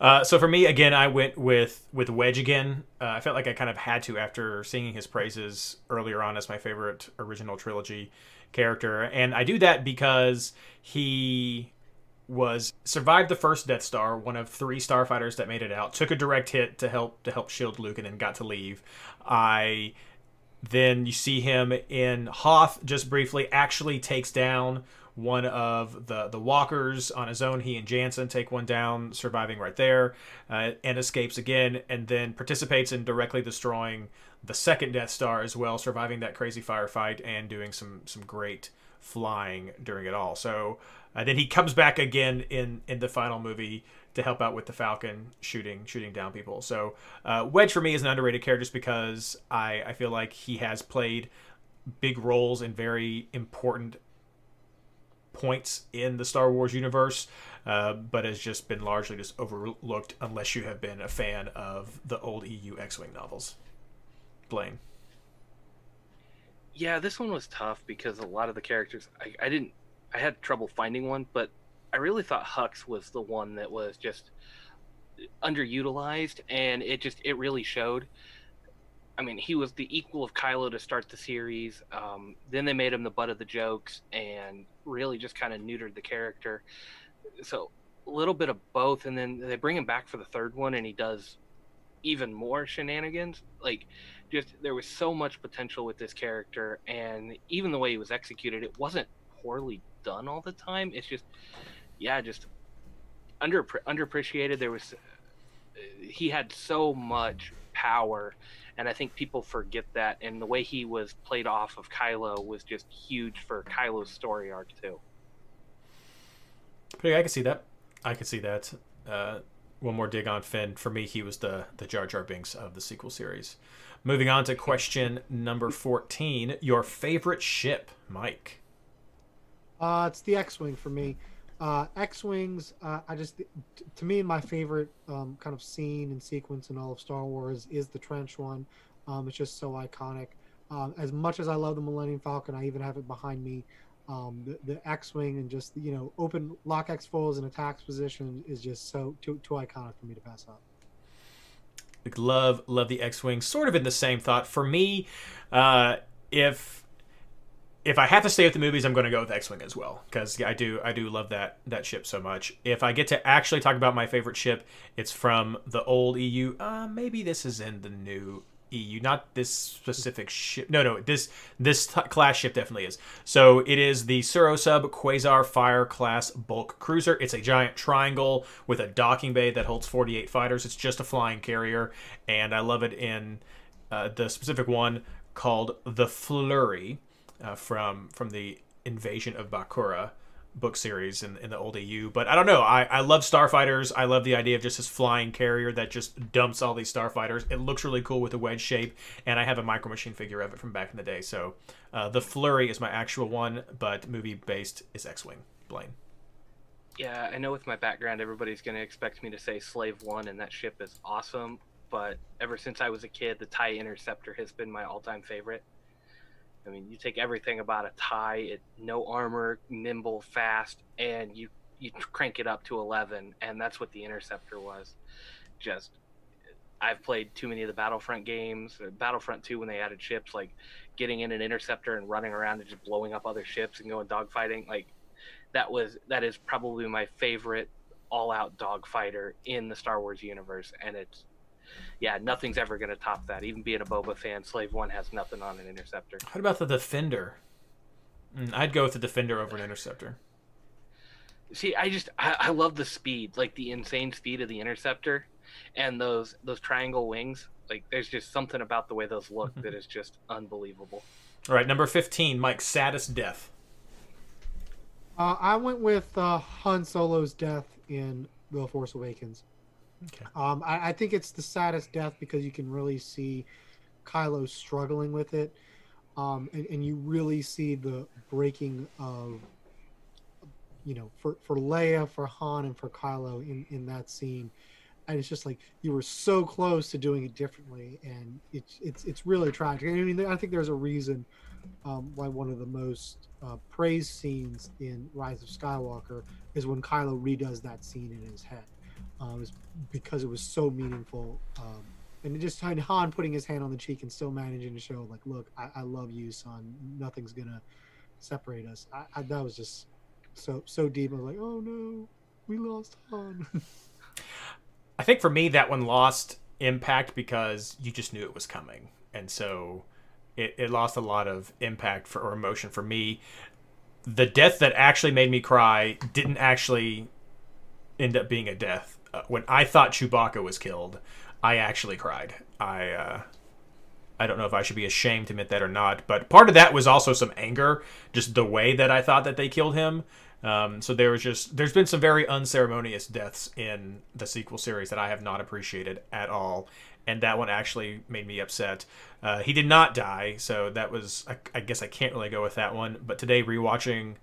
Uh, so for me, again, I went with with Wedge again. Uh, I felt like I kind of had to after singing his praises earlier on as my favorite original trilogy character, and I do that because he was survived the first Death Star, one of three starfighters that made it out. Took a direct hit to help to help shield Luke, and then got to leave. I then you see him in Hoth just briefly. Actually takes down one of the the walkers on his own. He and Janson take one down, surviving right there, uh, and escapes again, and then participates in directly destroying the second Death Star as well, surviving that crazy firefight and doing some some great flying during it all. So uh, then he comes back again in in the final movie to help out with the Falcon shooting shooting down people. So uh, Wedge for me is an underrated character just because I I feel like he has played big roles in very important points in the Star Wars universe, uh, but has just been largely just overlooked unless you have been a fan of the old EU X-wing novels. Blaine. Yeah, this one was tough because a lot of the characters I, I didn't I had trouble finding one, but I really thought Hux was the one that was just underutilized and it just it really showed. I mean, he was the equal of Kylo to start the series. Um, then they made him the butt of the jokes and really just kind of neutered the character. So a little bit of both, and then they bring him back for the third one, and he does even more shenanigans. Like, just there was so much potential with this character, and even the way he was executed, it wasn't poorly done all the time. It's just, yeah, just under underappreciated. There was he had so much power and I think people forget that. And the way he was played off of Kylo was just huge for Kylo's story arc too. Yeah, I can see that. I can see that. Uh, one more dig on Finn. For me, he was the the Jar Jar Binks of the sequel series. Moving on to question number fourteen. Your favorite ship, Mike? Uh, it's the X-wing for me. Uh, X-wings, uh, I just, to me, my favorite um, kind of scene and sequence in all of Star Wars is the trench one. Um, it's just so iconic. Um, as much as I love the Millennium Falcon, I even have it behind me. Um, the, the X-wing and just you know open lock X foils and attacks position is just so too too iconic for me to pass up. Love love the X-wing. Sort of in the same thought for me. Uh, if if I have to stay with the movies, I'm going to go with X-wing as well because I do I do love that that ship so much. If I get to actually talk about my favorite ship, it's from the old EU. Uh, maybe this is in the new EU, not this specific ship. No, no, this this t- class ship definitely is. So it is the SoroSuub Quasar Fire class bulk cruiser. It's a giant triangle with a docking bay that holds 48 fighters. It's just a flying carrier, and I love it in uh, the specific one called the Flurry uh, from from the Invasion of Bakura book series in, in the old EU. But I don't know. I, I love starfighters. I love the idea of just this flying carrier that just dumps all these starfighters. It looks really cool with a wedge shape, and I have a micro machine figure of it from back in the day. So uh, the Flurry is my actual one, but movie based is X Wing. Blaine. Yeah, I know with my background, everybody's going to expect me to say Slave One, and that ship is awesome. But ever since I was a kid, the TIE Interceptor has been my all time favorite. I mean, you take everything about a tie, it no armor, nimble, fast, and you you crank it up to 11, and that's what the interceptor was. Just I've played too many of the Battlefront games, uh, Battlefront 2 when they added ships, like getting in an interceptor and running around and just blowing up other ships and going dogfighting. Like that was that is probably my favorite all-out dogfighter in the Star Wars universe, and it's yeah, nothing's ever going to top that. Even being a Boba fan, Slave One has nothing on an interceptor. What about the Defender? Mm, I'd go with the Defender over an interceptor. See, I just I, I love the speed, like the insane speed of the interceptor. and those those triangle wings. Like there's just something about the way those look that is just unbelievable. All right, number 15, Mike's saddest death. Uh, I went with uh, Han Solo's death in The Force Awakens. Okay. Um, I, I think it's the saddest death because you can really see Kylo struggling with it, um, and, and you really see the breaking of, you know, for for Leia, for Han, and for Kylo in in that scene, and it's just like you were so close to doing it differently, and it's it's it's really tragic. I mean, I think there's a reason um, why one of the most uh, praised scenes in Rise of Skywalker is when Kylo redoes that scene in his head. Um, is because it was so meaningful, um, and just Han putting his hand on the cheek and still managing to show, like, look, I, I love you, son. Nothing's gonna separate us. I, I, that was just so so deep. I was like, oh no, we lost Han. I think for me that one lost impact because you just knew it was coming, and so it, it lost a lot of impact for or emotion for me. The death that actually made me cry didn't actually end up being a death. Uh, when I thought Chewbacca was killed, I actually cried. I uh, I don't know if I should be ashamed to admit that or not, but part of that was also some anger, just the way that I thought that they killed him. Um, so there was just there's been some very unceremonious deaths in the sequel series that I have not appreciated at all, and that one actually made me upset. Uh, he did not die, so that was I, I guess I can't really go with that one. But today rewatching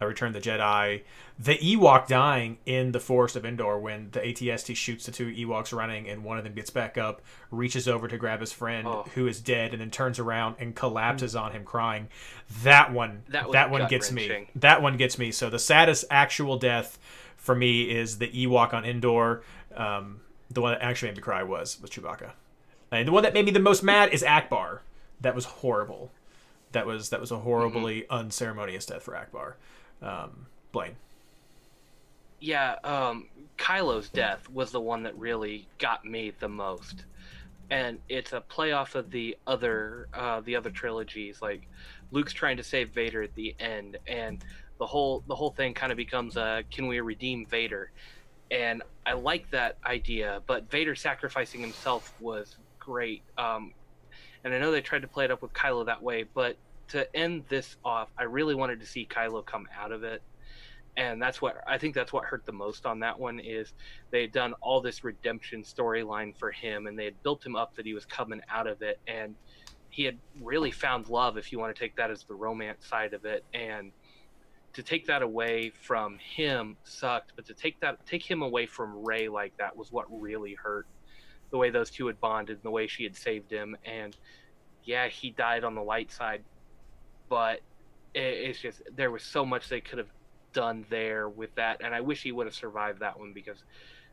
uh, Return of the Jedi, the Ewok dying in the Forest of Endor when the ATST shoots the two Ewoks running and one of them gets back up, reaches over to grab his friend Oh. who is dead, and then turns around and collapses on him crying. That one, That that one gets me. That one gets me. So the saddest actual death for me is the Ewok on Endor. Um, the one that actually made me cry was was Chewbacca, and the one that made me the most mad is Ackbar. That was horrible. That was that was a horribly unceremonious death for Ackbar. Um, Blaine. Yeah, um, Kylo's death was the one that really got me the most, and it's a play off of the other uh, the other trilogies. Like Luke's trying to save Vader at the end, and the whole the whole thing kind of becomes a can we redeem Vader? And I like that idea, but Vader sacrificing himself was great. Um, and I know they tried to play it up with Kylo that way, but to end this off, I really wanted to see Kylo come out of it. And that's what I think that's what hurt the most on that one is they had done all this redemption storyline for him and they had built him up that he was coming out of it. And he had really found love if you want to take that as the romance side of it. And to take that away from him sucked but to take that take him away from Rey like that was what really hurt the way those two had bonded and the way she had saved him. And yeah he died on the light side but it, it's just there was so much they could have done there with that and i wish he would have survived that one because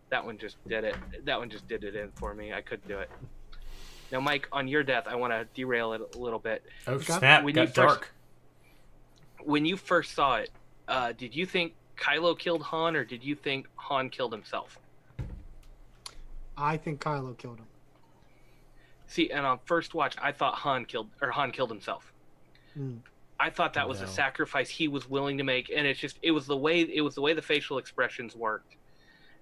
that one just did it that one just did it in for me i couldn't do it now mike on your death i want to derail it a little bit Oh Got- snap! when got you first- dark. when you first saw it uh, did you think kylo killed han or did you think han killed himself I think Kylo killed him. see and on first watch i thought han killed or han killed himself Mm. I thought that was No. a sacrifice he was willing to make, and it's just it was the way it was the way the facial expressions worked,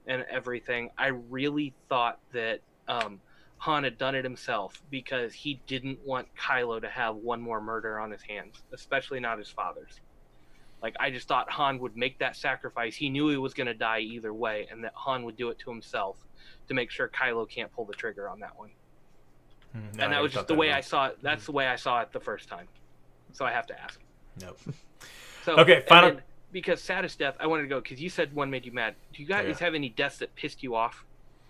and everything. I really thought that um, Han had done it himself because he didn't want Kylo to have one more murder on his hands, especially not his father's. Like I just thought Han would make that sacrifice. He knew he was going to die either way, and that Han would do it to himself to make sure Kylo can't pull the trigger on that one. Hmm, no, and that was just the way I saw it. That's the way I saw it the first time. So I have to ask. Nope. So Okay, and final- then, because saddest death, I wanted to go because you said one made you mad. Do you guys Yeah. have any deaths that pissed you off?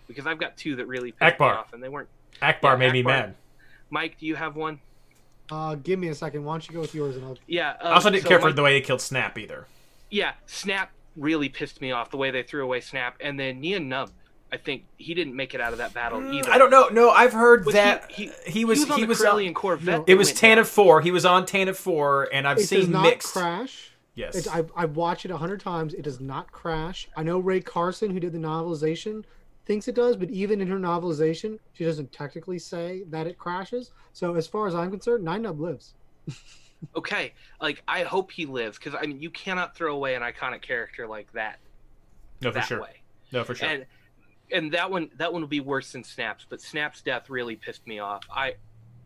Because I've got two that really pissed Ackbar. me off, and they weren't. Ackbar Yeah, made me mad. Mike, do you have one? Uh, give me a second. Why don't you go with yours and I'll. Yeah. I um, also didn't so care for Mike- the way they killed Snap either. Yeah, Snap really pissed me off the way they threw away Snap, and then Nien Nunb. I think he didn't make it out of that battle either. Mm, I don't know. No, I've heard Was that he- he, was he was on he the was Corellian on- Corvette. No. It was went Tantive four. He was on Tantive four, and I've It does not mixed. crash. Yes. It's, I've, I've watched it a hundred times. It does not crash. I know Rae Carson, who did the novelization, thinks it does, but even in her novelization, she doesn't technically say that it crashes. So as far as I'm concerned, Nien Nunb lives. Okay, like I hope he lives because I mean you cannot throw away an iconic character like that no, for sure. way. No, for sure. And and that one that one will be worse than Snaps, but Snaps' death really pissed me off. I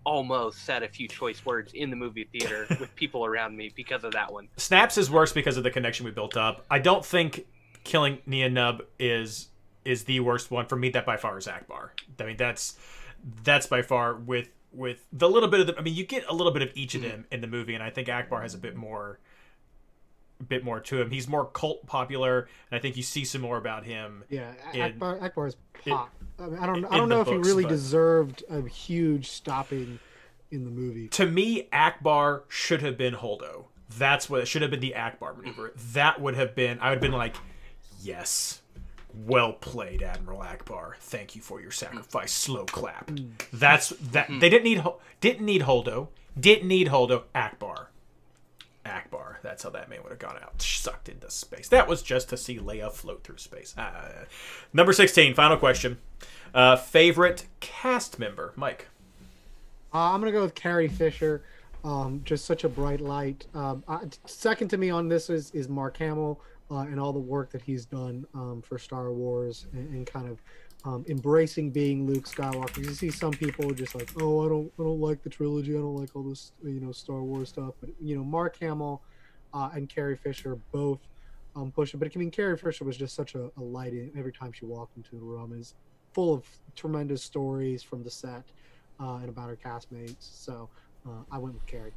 almost said a few choice words in the movie theater with people around me because of that one. Snaps is worse because of the connection we built up. I don't think killing Nien Nunb is is the worst one for me. That by far is Ackbar. I mean, that's that's by far with with the little bit of the. I mean, you get a little bit of each of mm-hmm. them in the movie, and I think Ackbar has a bit more, bit more to him. He's more cult popular, and I think you see some more about him. Yeah, in- Ackbar, Ackbar's pop. I, mean, I don't. I don't the know if books, he really but- deserved a huge stopping in the movie. To me, Ackbar should have been Holdo. That's what it should have been the Ackbar maneuver. Mm-hmm. That would have been. I would have been like, yes. Well played, Admiral Ackbar. Thank you for your mm. sacrifice. Slow clap. Mm. That's that. Mm-hmm. They didn't need didn't need Holdo. Didn't need Holdo. Ackbar. Ackbar. That's how that man would have gone out, sucked into space. That was just to see Leia float through space. Uh, number sixteen. Final question. Uh, favorite cast member, Mike. Uh, I'm gonna go with Carrie Fisher. Um, just such a bright light. Um, uh, second to me on this is is Mark Hamill uh, and all the work that he's done um, for Star Wars and, and kind of um, embracing being Luke Skywalker. You see some people just like, oh, I don't, I don't like the trilogy. I don't like all this, you know, Star Wars stuff. But you know, Mark Hamill uh, and Carrie Fisher both um, push it. But I mean, Carrie Fisher was just such a, a light every time she walked into the room. is full of tremendous stories from the set uh, and about her castmates. So uh, I went with Carrie.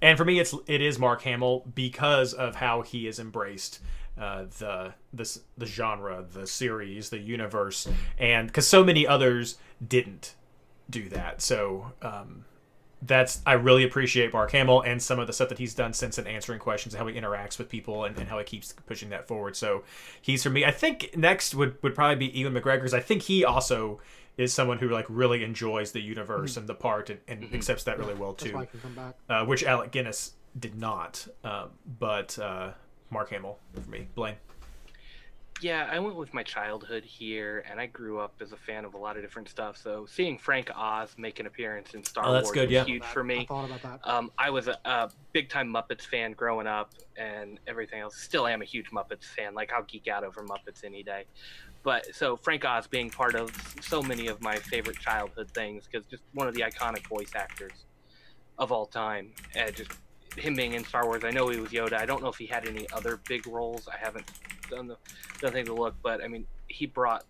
And for me, it's it is Mark Hamill because of how he has embraced uh, the this the genre, the series, the universe, and because so many others didn't do that. So um, that's I really appreciate Mark Hamill and some of the stuff that he's done since and answering questions, and how he interacts with people, and, and how he keeps pushing that forward. So he's for me. I think next would would probably be Ewan McGregor. 'cause I think he also is someone who like really enjoys the universe and the part and, and accepts that really well too why I can come back. uh, which Alec Guinness did not. Um, but uh, Mark Hamill for me. Blaine. Yeah, I went with my childhood here, and I grew up as a fan of a lot of different stuff. So seeing Frank Oz make an appearance in Star Oh, that's Wars good, was yeah. huge for I me. thought about that. Um, I was a, a big time Muppets fan growing up and everything else. Still am a huge Muppets fan. Like I'll geek out over Muppets any day. But so Frank Oz being part of so many of my favorite childhood things because just one of the iconic voice actors of all time. And just him being in Star Wars. I know he was Yoda. I don't know if he had any other big roles. I haven't done the done to look, but I mean he brought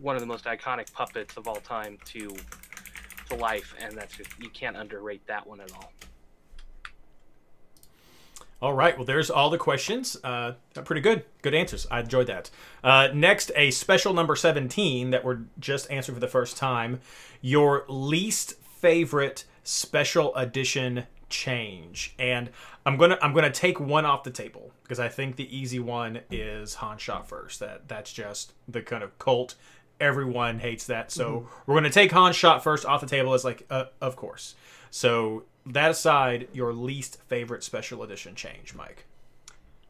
one of the most iconic puppets of all time to to life, and that's just you can't underrate that one at all. All right. Well, there's all the questions. Uh, pretty good. Good answers. I enjoyed that. Uh, next, a special number 17 that we're just answering for the first time. Your least favorite special edition change. And I'm gonna I'm gonna take one off the table because I think the easy one is Han shot first. That that's just the kind of cult. Everyone hates that. So we're gonna take Han shot first off the table as like uh, of course. So that aside, your least favorite special edition change, Mike.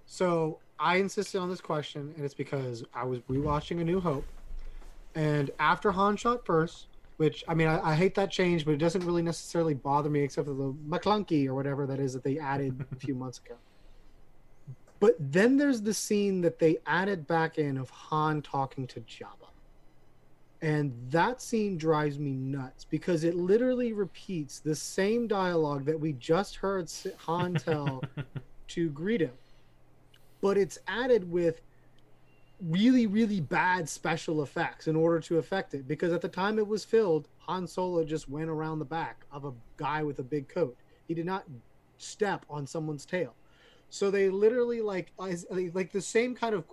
So I insisted on this question, and it's because I was rewatching A New Hope, and after Han shot first, which I mean I, I hate that change, but it doesn't really necessarily bother me except for the Maclunkey or whatever that is that they added a few months ago. But then there's the scene that they added back in of Han talking to Jabba. And that scene drives me nuts because it literally repeats the same dialogue that we just heard Han tell to Greedo but it's added with really really bad special effects in order to affect it. Because at the time it was filled han solo just went around the back of a guy with a big coat. He did not step on someone's tail. So they literally like like the same kind of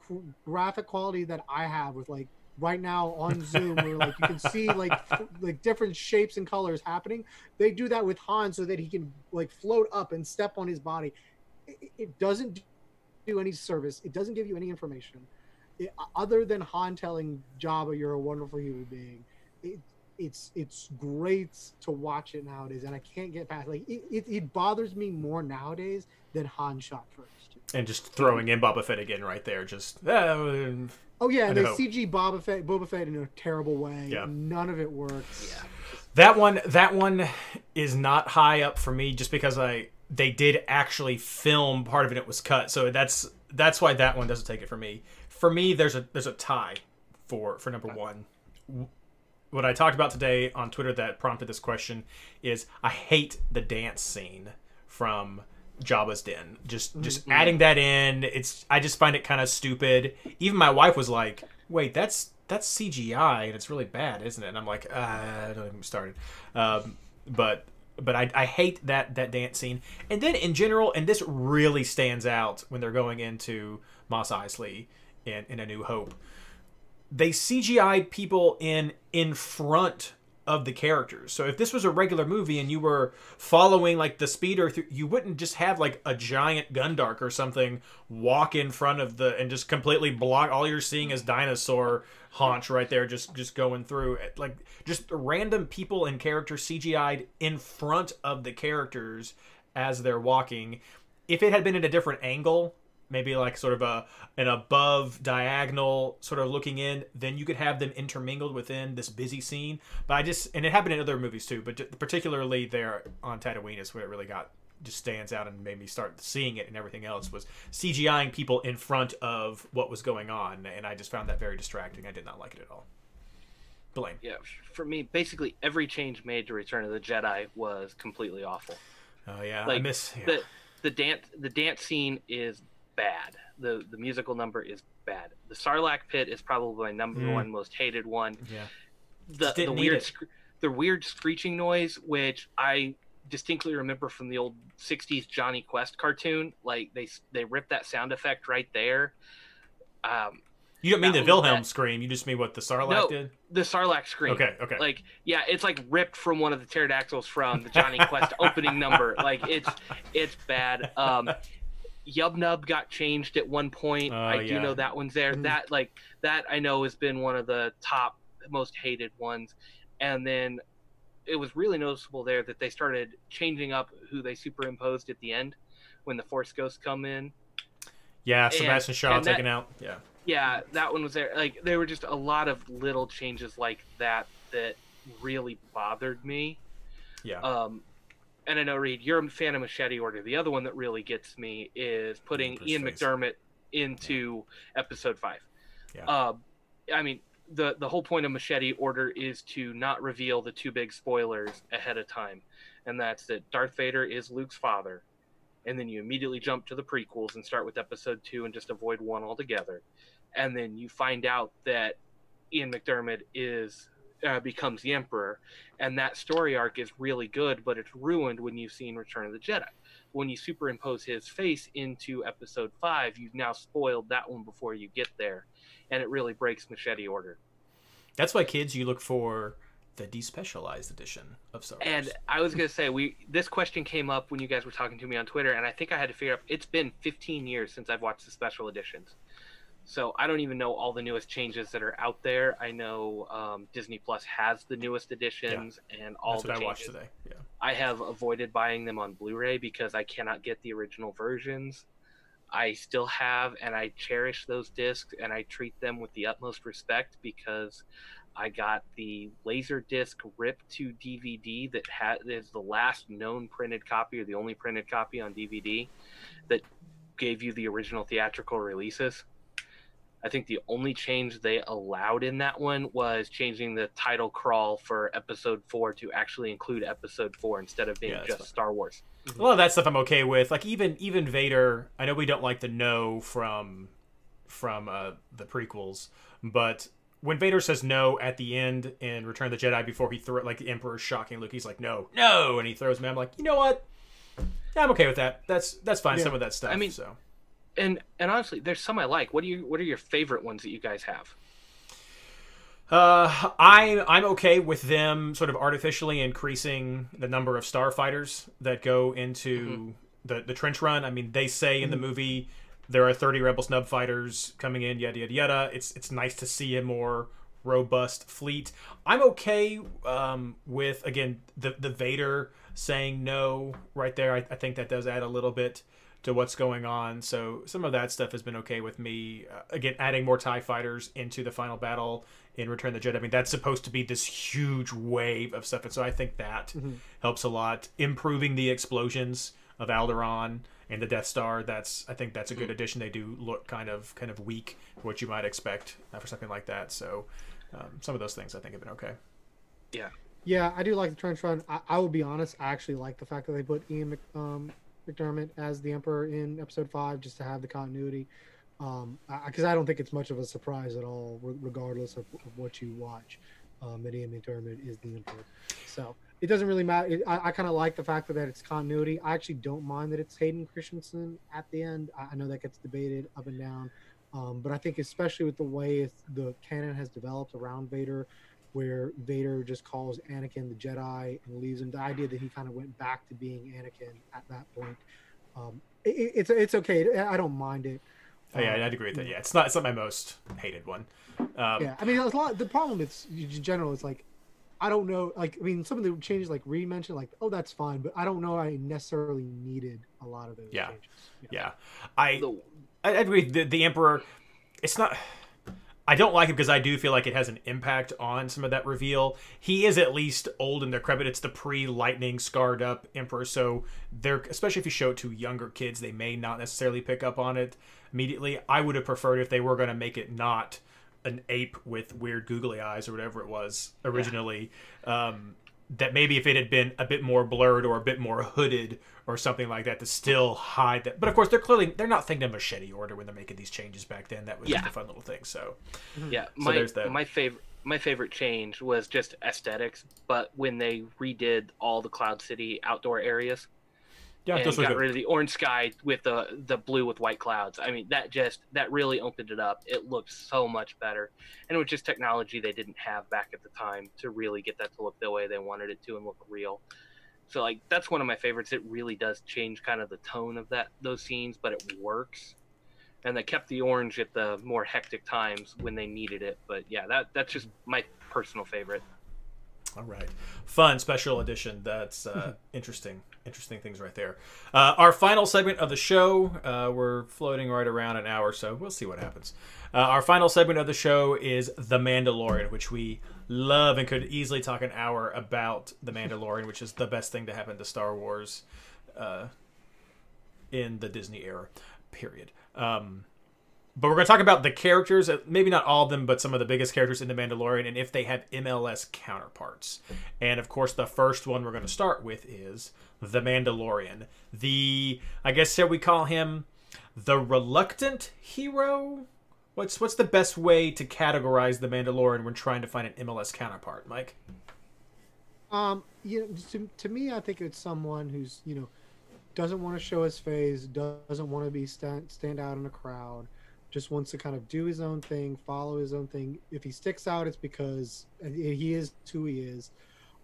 graphic quality that i have with like right now on zoom where like you can see like f- like different shapes and colors happening. They do that with han so that he can like float up and step on his body. It, it doesn't do any service. It doesn't give you any information it, other than Han telling Jabba, "You're a wonderful human being." It, it's it's great to watch it nowadays, and I can't get past like it, it, it bothers me more nowadays than Han shot first. And just throwing in Boba Fett again right there. Just uh, Oh yeah, and they. CG Boba Fett, Boba Fett in a terrible way. Yeah. None of it works. Yeah. that one. That one is not high up for me, just because I they did actually film part of it. It was cut, so that's that's why that one doesn't take it for me. For me, there's a there's a tie for for number one. What I talked about today on Twitter that prompted this question is I hate the dance scene from Jabba's Den. Just just adding that in, it's I just find it kind of stupid. Even my wife was like, "Wait, that's that's CGI and it's really bad, isn't it?" And I'm like, uh, "Don't even started." Um, but but I, I hate that that dance scene. And then in general, and this really stands out when they're going into Mos Eisley in, in A New Hope. They CGI'd people in in front of the characters. So if this was a regular movie and you were following like the speeder through, you wouldn't just have like a giant Gundark or something walk in front of the and just completely block. All you're seeing is dinosaur haunch right there, just just going through. Like just random people and characters CGI'd in front of the characters as they're walking. If it had been at a different angle, maybe like sort of a an above diagonal sort of looking in then you could have them intermingled within this busy scene but i just and it happened in other movies too but particularly there on tatooine is where it really got just stands out and made me start seeing it and everything else was cgiing people in front of what was going on and i just found that very distracting i did not like it at all Blaine. Yeah, for me, basically every change made to Return of the Jedi was completely awful. oh yeah i Like, miss yeah. The the dance the dance scene is bad. The the musical number is bad. The Sarlacc pit is probably my number Mm. one most hated one. yeah The the weird sc- the weird screeching noise, which I distinctly remember from the old '60s Jonny Quest cartoon. Like they they ripped that sound effect right there. Um, you don't mean the wilhelm bad. scream you just mean what the sarlacc No. did the Sarlacc scream. okay okay Like, yeah, it's like ripped from one of the pterodactyls from the Jonny Quest opening number. Like, it's it's bad. Um, Yub Nub got changed at one point. Oh, I do yeah. know that one's there. Mhm. That like that I know has been one of the top most hated ones. And then it was really noticeable there that they started changing up who they superimposed at the end when the Force Ghosts come in. yeah And- sebastian shaw and that- taken out yeah Yeah, that one was there. Like there were just a lot of little changes like that that really bothered me. yeah Um, and I know Reed, you're a fan of Machete Order. The other one that really gets me is putting Emperor's Ian face. McDiarmid into Episode Five. Yeah. Uh, I mean, the the whole point of Machete Order is to not reveal the two big spoilers ahead of time, and that's that Darth Vader is Luke's father, and then you immediately jump to the prequels and start with Episode Two and just avoid one altogether, and then you find out that Ian McDiarmid is uh, becomes the Emperor, and that story arc is really good, but it's ruined when you've seen Return of the Jedi. When you superimpose his face into Episode Five, you've now spoiled that one before you get there, and it really breaks Machete Order. That's why kids you look for the despecialized edition of Star Wars. And I was gonna say we this question came up when you guys were talking to me on Twitter, and I think I had to figure out it's been 15 years since I've watched the special editions, so I don't even know all the newest changes that are out there. I know um, Disney Plus has the newest editions and all That's the what I watched today. Yeah. I have avoided buying them on Blu-ray because I cannot get the original versions. I still have, and I cherish those discs, and I treat them with the utmost respect because I got the laser disc ripped to DVD that ha- is the last known printed copy or the only printed copy on DVD that gave you the original theatrical releases. I think the only change they allowed in that one was changing the title crawl for episode four to actually include episode four instead of being Yeah, just fine. Star Wars. A lot of that stuff I'm okay with. Like even even Vader. I know we don't like the no from from uh, the prequels, but when Vader says no at the end in Return of the Jedi before he throw like the Emperor's shocking Luke, he's like no, no, and he throws me. I'm like, you know what? Yeah, I'm okay with that. That's that's fine. Yeah. Some of that stuff. I mean- so And and honestly, there's some I like. What do you what are your favorite ones that you guys have? Uh, I I'm okay with them sort of artificially increasing the number of starfighters that go into the the trench run. I mean, they say in the movie there are 30 rebel snub fighters coming in, yada yada yada. It's it's nice to see a more robust fleet. I'm okay um, with again the the Vader saying no right there. I, I think that does add a little bit to what's going on. So some of that stuff has been okay with me. Uh, again, adding more Tie fighters into the final battle in Return of the Jedi. I mean, that's supposed to be this huge wave of stuff, and so I think that helps a lot. Improving the explosions of Alderaan and the Death Star. That's I think that's a good addition. They do look kind of kind of weak for what you might expect uh, for something like that. So um, some of those things I think have been okay. Yeah, Yeah, I do like the trench run. I, I will be honest. I actually like the fact that they put Ian Mc, um, McDiarmid as the Emperor in Episode Five, just to have the continuity. Um, because I, don't think it's much of a surprise at all, re- regardless of, of what you watch. Um, that Ian McDiarmid is the Emperor. So it doesn't really matter. It, I, I kind of like the fact that, it's continuity. I actually don't mind that it's Hayden Christensen at the end. I, I know that gets debated up and down. Um, but I think especially with the way the canon has developed around Vader, where Vader just calls Anakin the Jedi and leaves him. The idea that he kind of went back to being Anakin at that point, um, it, it- it's it's okay. I don't mind it. Oh, yeah, I'd agree with that. Yeah, it's not it's not my most hated one. Um, yeah, I mean, a lot. The problem is in general is like, I don't know. Like, I mean, some of the changes like Reed mentioned, like, oh, that's fine, but I don't know. I necessarily needed a lot of those Yeah. changes. Yeah, I I I agree. The, the Emperor, it's not. I don't like it because I do feel like it has an impact on some of that reveal. He is at least old and decrepit. It's the pre-lightning scarred up Emperor, so they're especially if you show it to younger kids, they may not necessarily pick up on it immediately. I would have preferred if they were going to make it not an ape with weird googly eyes or whatever it was originally. Um, that maybe if it had been a bit more blurred or a bit more hooded or something like that to still hide that. But of course, they're clearly they're not thinking of machete order when they're making these changes back then. That was just a fun little thing. So mm-hmm. Yeah, So my there's that. my favorite my favorite change was just aesthetics, but when they redid all the Cloud City outdoor areas yeah, and got good. rid of the orange sky with the the blue with white clouds, I mean that just that really opened it up. It looked so much better, and it was just technology they didn't have back at the time to really get that to look the way they wanted it to and look real. So like that's one of my favorites. It really does change kind of the tone of that those scenes, but it works. And they kept the orange at the more hectic times when they needed it. But yeah, that that's just my personal favorite. All right, fun special edition. That's uh, interesting. Interesting things right there. Uh, our final segment of the show. Uh, we're floating right around an hour, so we'll see what happens. Uh, our final segment of the show is The Mandalorian, which we love and could easily talk an hour about The Mandalorian, which is the best thing to happen to Star Wars uh, in the Disney era, period. Um, but we're going to talk about the characters, uh, maybe not all of them, but some of the biggest characters in The Mandalorian and if they have MLS counterparts. And of course, the first one we're going to start with is The Mandalorian. The, I guess, shall we call him the reluctant hero? What's what's the best way to categorize The Mandalorian when trying to find an MLS counterpart, Mike? Um, you know, to, to me, I think it's someone who's you know doesn't want to show his face, doesn't want to be stand stand out in a crowd, just wants to kind of do his own thing, follow his own thing. If he sticks out, it's because he is who he is.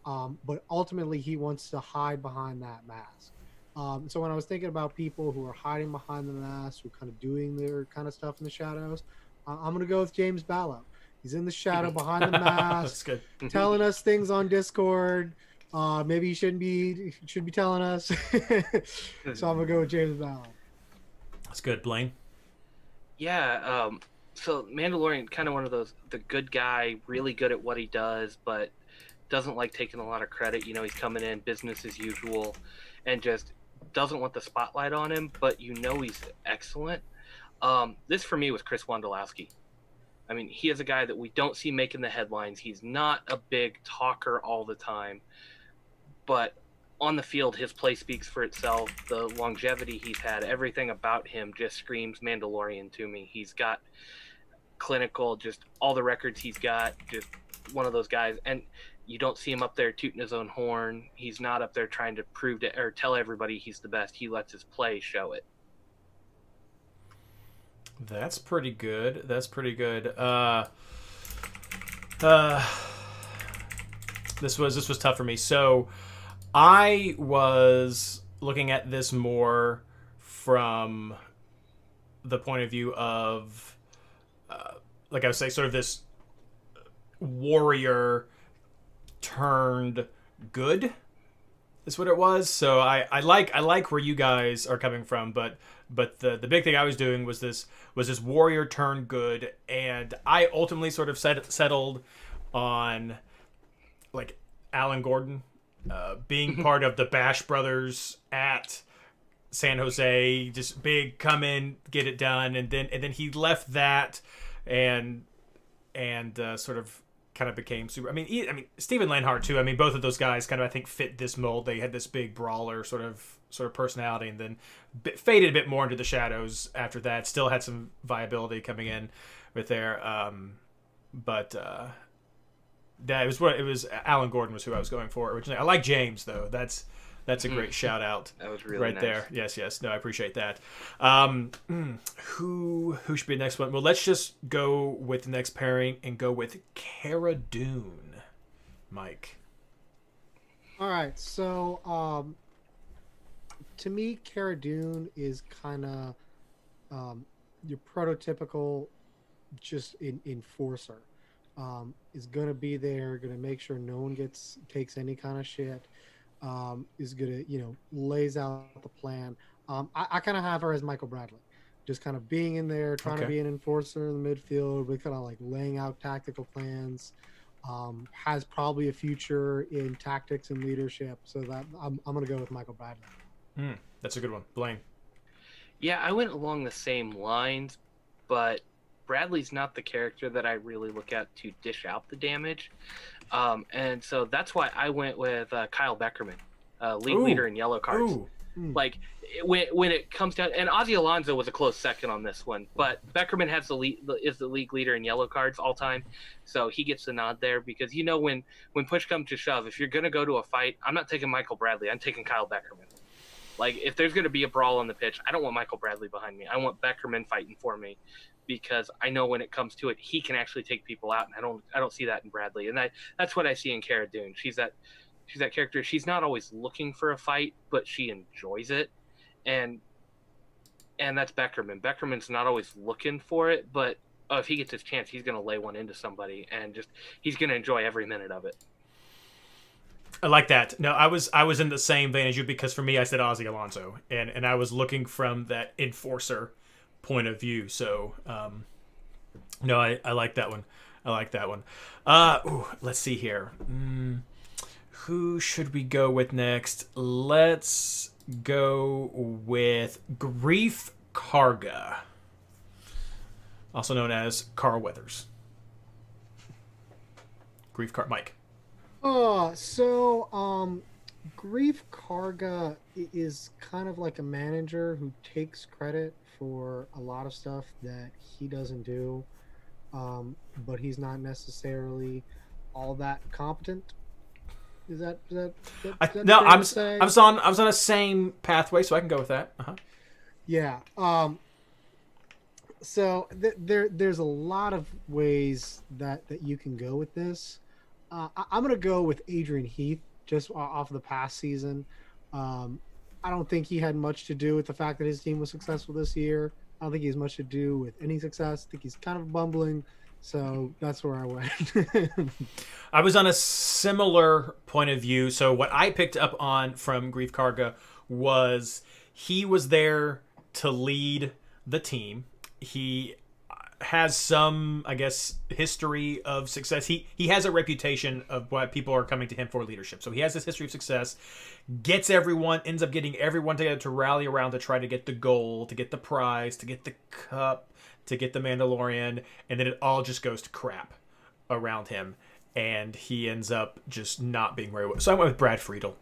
Um, but ultimately, he wants to hide behind that mask. Um, so when I was thinking about people who are hiding behind the mask, who are kind of doing their kind of stuff in the shadows, uh, I'm gonna go with James Ballo. He's in the shadow behind the That's mask good. telling us things on Discord. Uh, maybe he shouldn't be should be telling us. so I'm gonna go with James Ballard. That's good, Blaine. Yeah, um, so Mandalorian kind of one of those the good guy, really good at what he does, but doesn't like taking a lot of credit. You know, he's coming in business as usual, and just doesn't want the spotlight on him. But you know he's excellent. Um, this for me was Chris Wondolowski. I mean, he is a guy that we don't see making the headlines. He's not a big talker all the time, but on the field, his play speaks for itself. The longevity he's had, everything about him just screams Mandalorian to me. He's got clinical, just all the records he's got, just one of those guys. And you don't see him up there tooting his own horn. He's not up there trying to prove to or tell everybody he's the best. He lets his play show it. That's pretty good. That's pretty good. Uh, uh, this was this was tough for me. So, I was looking at this more from the point of view of, uh, like I was saying, sort of this warrior turned good is what it was. So I, I like I like where you guys are coming from, but but the the big thing I was doing was this was this warrior turned good, and I ultimately sort of set, settled on like Alan Gordon uh, being part of the Bash Brothers at San Jose, just big, come in, get it done, and then and then he left that, and and uh, sort of kind of became super. I mean, I mean Steven Lenhart too. I mean, both of those guys kind of I think fit this mold. They had this big brawler sort of sort of personality, and then faded a bit more into the shadows after that. Still had some viability coming in with there, um, but. Uh, that it was what it was. Alan Gordon was who I was going for originally. I like James though. That's that's a great shout out That was really right nice. there. Yes, yes. No, I appreciate that. Um, mm, who who should be the next one? Well, let's just go with the next pairing and go with Cara Dune. Mike. All right, so um, to me, Cara Dune is kind of um, your prototypical just in, enforcer. Um, is gonna be there, gonna make sure no one gets takes any kind of shit. Um, is gonna you know lays out the plan. Um, I, I kind of have her as Michael Bradley, just kind of being in there, trying Okay. to be an enforcer in the midfield, but kind of like laying out tactical plans um, has probably a future in tactics and leadership. So that I'm, I'm going to go with Michael Bradley. Hmm, that's a good one. Blaine. Yeah, I went along the same lines, but Bradley's not the character that I really look at to dish out the damage. Um, and so that's why I went with uh, Kyle Beckerman, uh, league Ooh. leader in yellow cards. Ooh, Like it- when when it comes down, and Ozzy Alonso was a close second on this one, but Beckerman has the lead, is the league leader in yellow cards all time, so he gets the nod there because you know when when push comes to shove, if you're gonna go to a fight, I'm not taking Michael Bradley, I'm taking Kyle Beckerman. Like if there's gonna be a brawl on the pitch, I don't want Michael Bradley behind me. I want Beckerman fighting for me because I know when it comes to it, he can actually take people out, and I don't I don't see that in Bradley, and I that's what I see in Cara Dune. She's that she's that character. She's not always looking for a fight, but she enjoys it, and and that's Beckerman. Beckerman's not always looking for it, but oh, if he gets his chance, he's gonna lay one into somebody, and just he's gonna enjoy every minute of it. I like that. No, I was I was in the same vein as you because for me I said Ozzy Alonso and and I was looking from that enforcer point of view. So um, no, I, I like that one. I like that one. Uh, ooh, let's see here. Mm, who should we go with next? Let's go with Greef Karga, also known as Carl Weathers. Greef Car Mike. Oh, so um, Greef Karga is kind of like a manager who takes credit for a lot of stuff that he doesn't do, um, but he's not necessarily all that competent. Is that is that, that, I, that no, I'm? I was on I was on the same pathway, so I can go with that. Uh-huh. Yeah. Um, so th- there, there's a lot of ways that that you can go with this. Uh, I- I'm gonna go with Adrian Heath just off of the past season. Um, I don't think he had much to do with the fact that his team was successful this year. I don't think he has much to do with any success. I think he's kind of bumbling. So that's where I went. I was on a similar point of view. So what I picked up on from Greef Karga was he was there to lead the team. He has some, I guess, history of success. He he has a reputation of what people are coming to him for leadership. So he has this history of success. Gets everyone, ends up getting everyone together to rally around to try to get the goal, to get the prize, to get the cup, to get the Mandalorian, and then it all just goes to crap around him, and he ends up just not being very well. So I went with Brad Friedel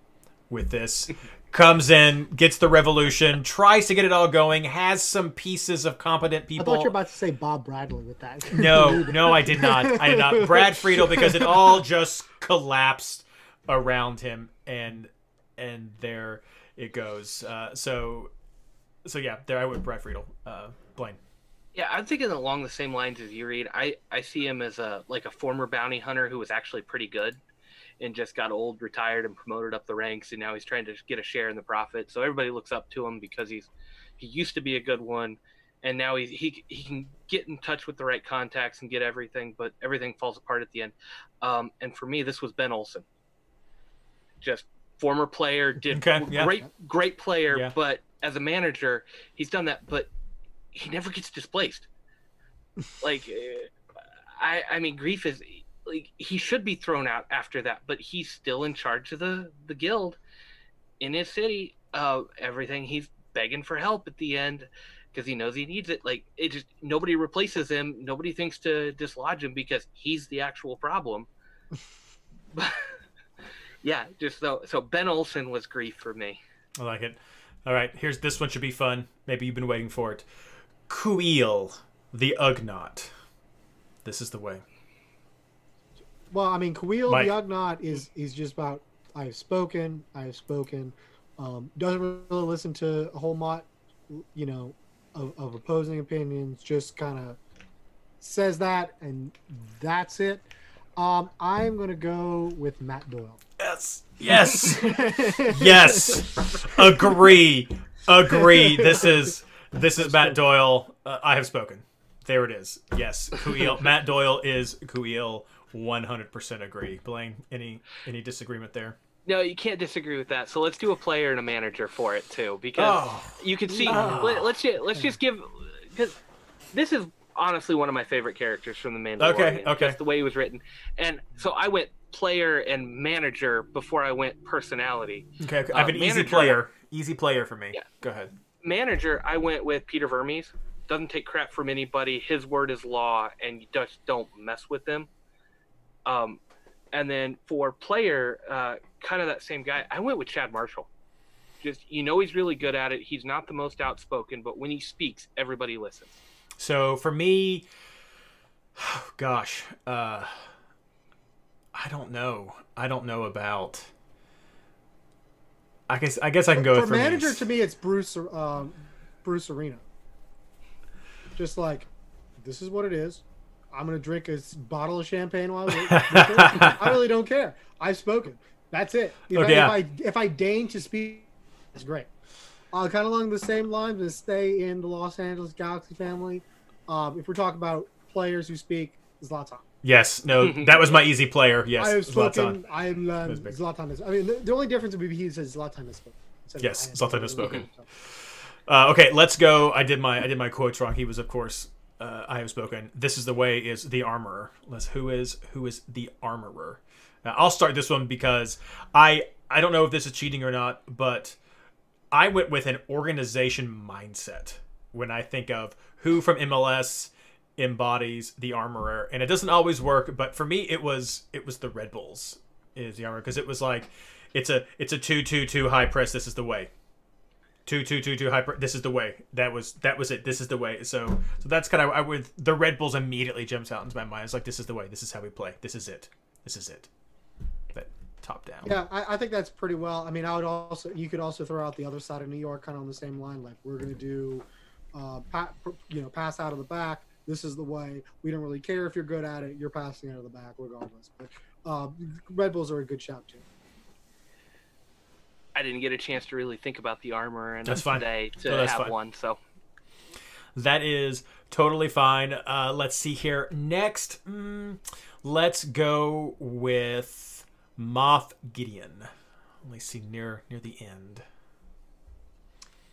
with this. Comes in, gets the revolution, tries to get it all going, has some pieces of competent people. I thought you were about to say Bob Bradley with that. No, no, I did not. I did not. Brad Friedel because it all just collapsed around him, and and there it goes. Uh, so, so yeah, there I went. Brad Friedel. Uh, Blaine. Yeah, I'm thinking along the same lines as you read. I, I see him as a like a former bounty hunter who was actually pretty good and just got old, retired, and promoted up the ranks, and now he's trying to get a share in the profit. So everybody looks up to him because he's he used to be a good one, and now he's, he he can get in touch with the right contacts and get everything, but everything falls apart at the end. Um, and for me, this was Ben Olsen, just former player, did Okay, yeah. great great player, Yeah. but as a manager, he's done that, but he never gets displaced. like, I I mean, Greef is like he should be thrown out after that, but he's still in charge of the the guild in his city. Uh, everything he's begging for help at the end because he knows he needs it. Like it just nobody replaces him. Nobody thinks to dislodge him because he's the actual problem. yeah, just so so Ben Olsen was Greef for me. I like it. All right, here's this one should be fun. Maybe you've been waiting for it. Kuiil, the Ugnaught. This is the way. Well, I mean, Kuiil Mike. the Ugnaught is is just about I have spoken, I have spoken. Um, doesn't really listen to a whole lot, you know, of, of opposing opinions. Just kind of says that, and that's it. Um, I'm gonna go with Matt Doyle. Yes. Yes. yes. Agree. Agree. This is this is Matt Doyle. Uh, I have spoken. There it is. Yes. Kuiil. Matt Doyle is Kuiil. 100% agree. Blaine, any any disagreement there? No, you can't disagree with that. So let's do a player and a manager for it too, because Oh. you can see. No. Let, let's ju- let's just give because this is honestly one of my favorite characters from the Mandalorian. Okay, okay. Just the way he was written, and so I went player and manager before I went personality. Okay, okay. I have Uh, an easy manager- player. Easy player for me. Yeah. Go ahead. Manager, I went with Peter Vermes. Doesn't take crap from anybody. His word is law, and you just don't mess with him. Um, and then for player, uh, kind of that same guy. I went with Chad Marshall. Just you know he's really good at it. He's not the most outspoken, but when he speaks, everybody listens. So for me, gosh, uh, I don't know. I don't know about. I guess I guess I can go for with manager Vermes. to me, it's Bruce um, Bruce Arena. Just like this is what it is. I'm gonna drink a bottle of champagne while I wait. I really don't care. I've spoken. That's it. If, Okay, I, yeah. if I if I deign to speak, it's great. Uh, kind of along the same lines and stay in the Los Angeles Galaxy family. Um, if we're talking about players who speak, Zlatan. Yes, no, that was my easy player. Yes, I have Zlatan. spoken. I am That learned. Zlatan is. I mean, the, the only difference would be he says Zlatan has spoken. instead Yes, I Zlatan has spoken. Uh, okay, let's go. I did my I did my quotes wrong. He was, of course, uh, I have spoken. This is the way is the armorer. Let's who is who is the armorer? Uh, I'll start this one because I I don't know if this is cheating or not, but I went with an organization mindset when I think of who from MLS embodies the armorer, and it doesn't always work. But for me, it was it was the Red Bulls is the armorer because it was like it's a it's a two two two high press. This is the way two two two two hyper this is the way that was that was it this is the way so so that's kind of i would the red bulls immediately jumps out into my mind it's like this is the way this is how we play this is it this is it that top down Yeah, I, I think that's pretty well. I mean, I would also you could also throw out the other side of New York, kind of on the same line. Like we're gonna do, uh, you know, pass out of the back. This is the way. We don't really care if you're good at it. You're passing out of the back regardless. But uh, Red Bulls are a good shot too. I didn't get a chance to really think about the armor and That's fine. today to No, that's have fine. one. So that is totally fine uh let's see here next mm, let's go with Moff Gideon let me see near near the end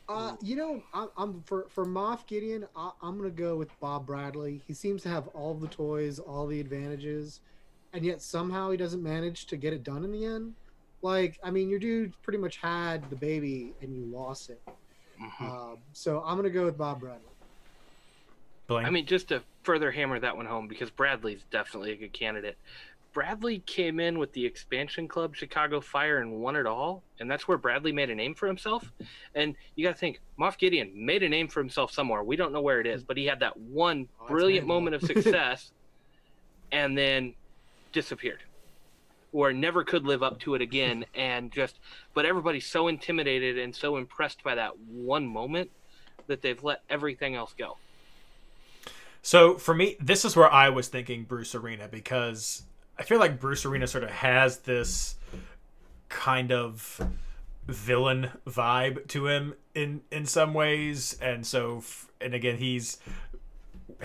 Uh, you know, I'm, I'm for for Moff Gideon. I, I'm gonna go with Bob Bradley. He seems to have all the toys, all the advantages, and yet somehow he doesn't manage to get it done in the end. Like, I mean, your dude pretty much had the baby and you lost it. mhm. Um, so I'm gonna go with Bob Bradley. Blaine? I mean, just to further hammer that one home, because Bradley's definitely a good candidate. Bradley came in with the expansion club Chicago Fire and won it all, and that's where Bradley made a name for himself. And you got to think, Moff Gideon made a name for himself somewhere. We don't know where it is, but he had that one Oh, brilliant moment of success, and then disappeared, or never could live up to it again. And just, but everybody's so intimidated and so impressed by that one moment that they've let everything else go. So for me, this is where I was thinking Bruce Arena because I feel like Bruce Arena sort of has this kind of villain vibe to him in in some ways, and so and again he's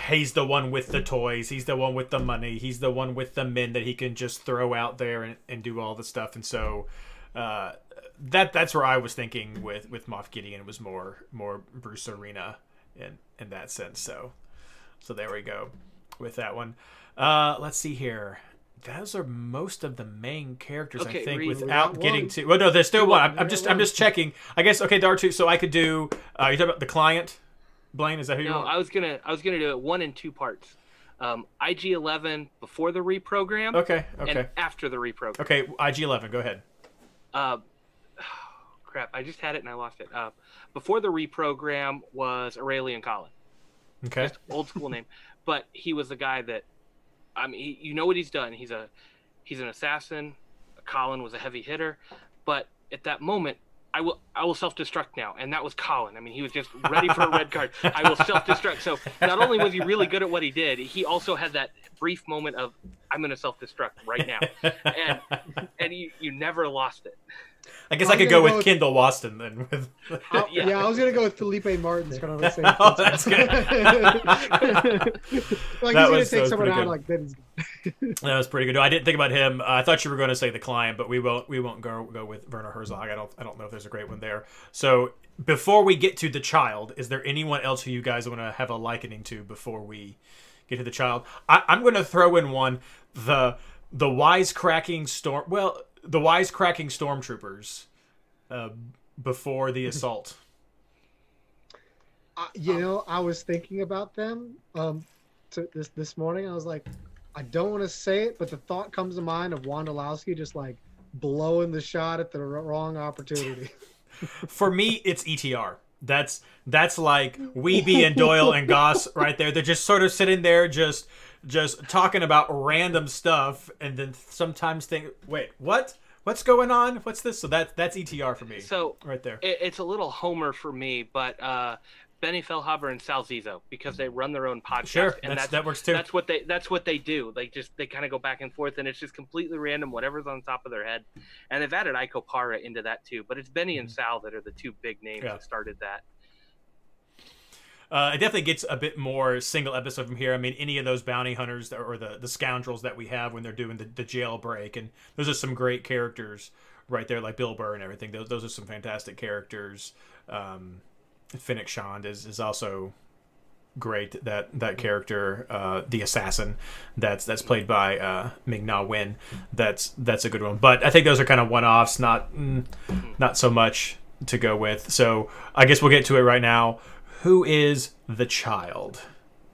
he's the one with the toys, he's the one with the money, he's the one with the men that he can just throw out there and, and do all the stuff, and so. Uh, that that's where I was thinking with with Moff Gideon was more more Bruce Arena in in that sense. So so there we go with that one. Uh, let's see here. those are most of the main characters, I think, without getting one. to. Well, no, there's still one. I'm, I'm just, got I'm just checking. I guess. Okay, there are two. So I could do. Uh, you talking about the client? Blaine, is that who you No. I was gonna I was gonna do it one in two parts. Um, IG11 before the reprogram Okay, okay, and after the reprogram. okay. IG11, go ahead. Uh, crap, I just had it and I lost it. Uh, before the reprogram was Aurélien Collin, Okay, just old school name, but he was the guy that, I mean, he, you know what he's done. He's a, he's an assassin. Collin was a heavy hitter, but at that moment. I will I will self destruct now, and that was Collin. I mean, he was just ready for a red card. I will self destruct. So not only was he really good at what he did, he also had that brief moment of I'm going to self destruct right now, and and you you never lost it. I guess I'm I could go go with with- Kendall Waston then. With I- Yeah. yeah. I was gonna go with Felipe Martins kind of the same. Oh, that's good. like That he's gonna was- take someone pretty out good. like then that was pretty good. I didn't think about him. Uh, I thought you were going to say the client, but we won't. We won't go go with Werner Herzog. I don't. I don't know if there's a great one there. So before we get to the child, is there anyone else who you guys want to have a likening to before we get to the child? I, I'm going to throw in one the the wisecracking storm. Well, the wisecracking stormtroopers uh, before the assault. I- you know, I was thinking about them um to this this morning. I was like, I don't want to say it, but the thought comes to mind of Wondolowski just like blowing the shot at the r- wrong opportunity. For me, it's ETR. That's that's like Wiebe and Doyle and Gass right there. They're just sort of sitting there, just just talking about random stuff, and then sometimes think, "Wait, what? What's going on? What's this?" So that that's ETR for me, So right there. it, it's a little homer for me, but uh, Benny Feilhaber and Sal Zizzo because they run their own podcast, Sure, and that's, that's that works too. that's what they that's what they do. They just they kind of go back and forth, and it's just completely random, whatever's on top of their head. And they've added Ike Opara into that too, but it's Benny and Sal that are the two big names Mm-hmm. Yeah. that started that. Uh, it definitely gets a bit more single episode from here. I mean, any of those bounty hunters or the, the scoundrels that we have when they're doing the, the jailbreak, and those are some great characters right there, like Bill Burr and everything. Those, those are some fantastic characters. Um, Fennec Shand is, is also great. That that character, uh, the assassin, that's that's played by uh, Ming Na Wen. That's that's a good one. But I think those are kind of one offs, not mm, not so much to go with. So I guess we'll get to it right now. Who is the child?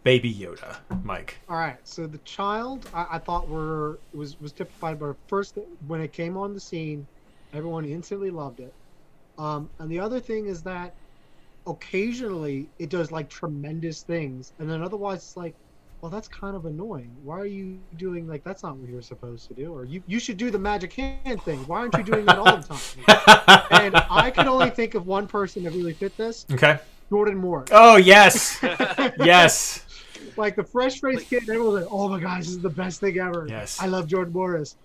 Baby Yoda, Mike. All right, so the child I, I thought were was was typified by first when it came on the scene, everyone instantly loved it. Um, and the other thing is that occasionally it does like tremendous things, and then otherwise it's like, well, that's kind of annoying. Why are you doing like that's not what you're supposed to do? Or you you should do the magic hand thing. Why aren't you doing that all the time? and I can only think of one person that really fit this: Okay. Jordan Moore. Oh yes, yes. like the fresh faced kid, everyone's like, "Oh my gosh, this is the best thing ever." Yes. I love Jordan Morris.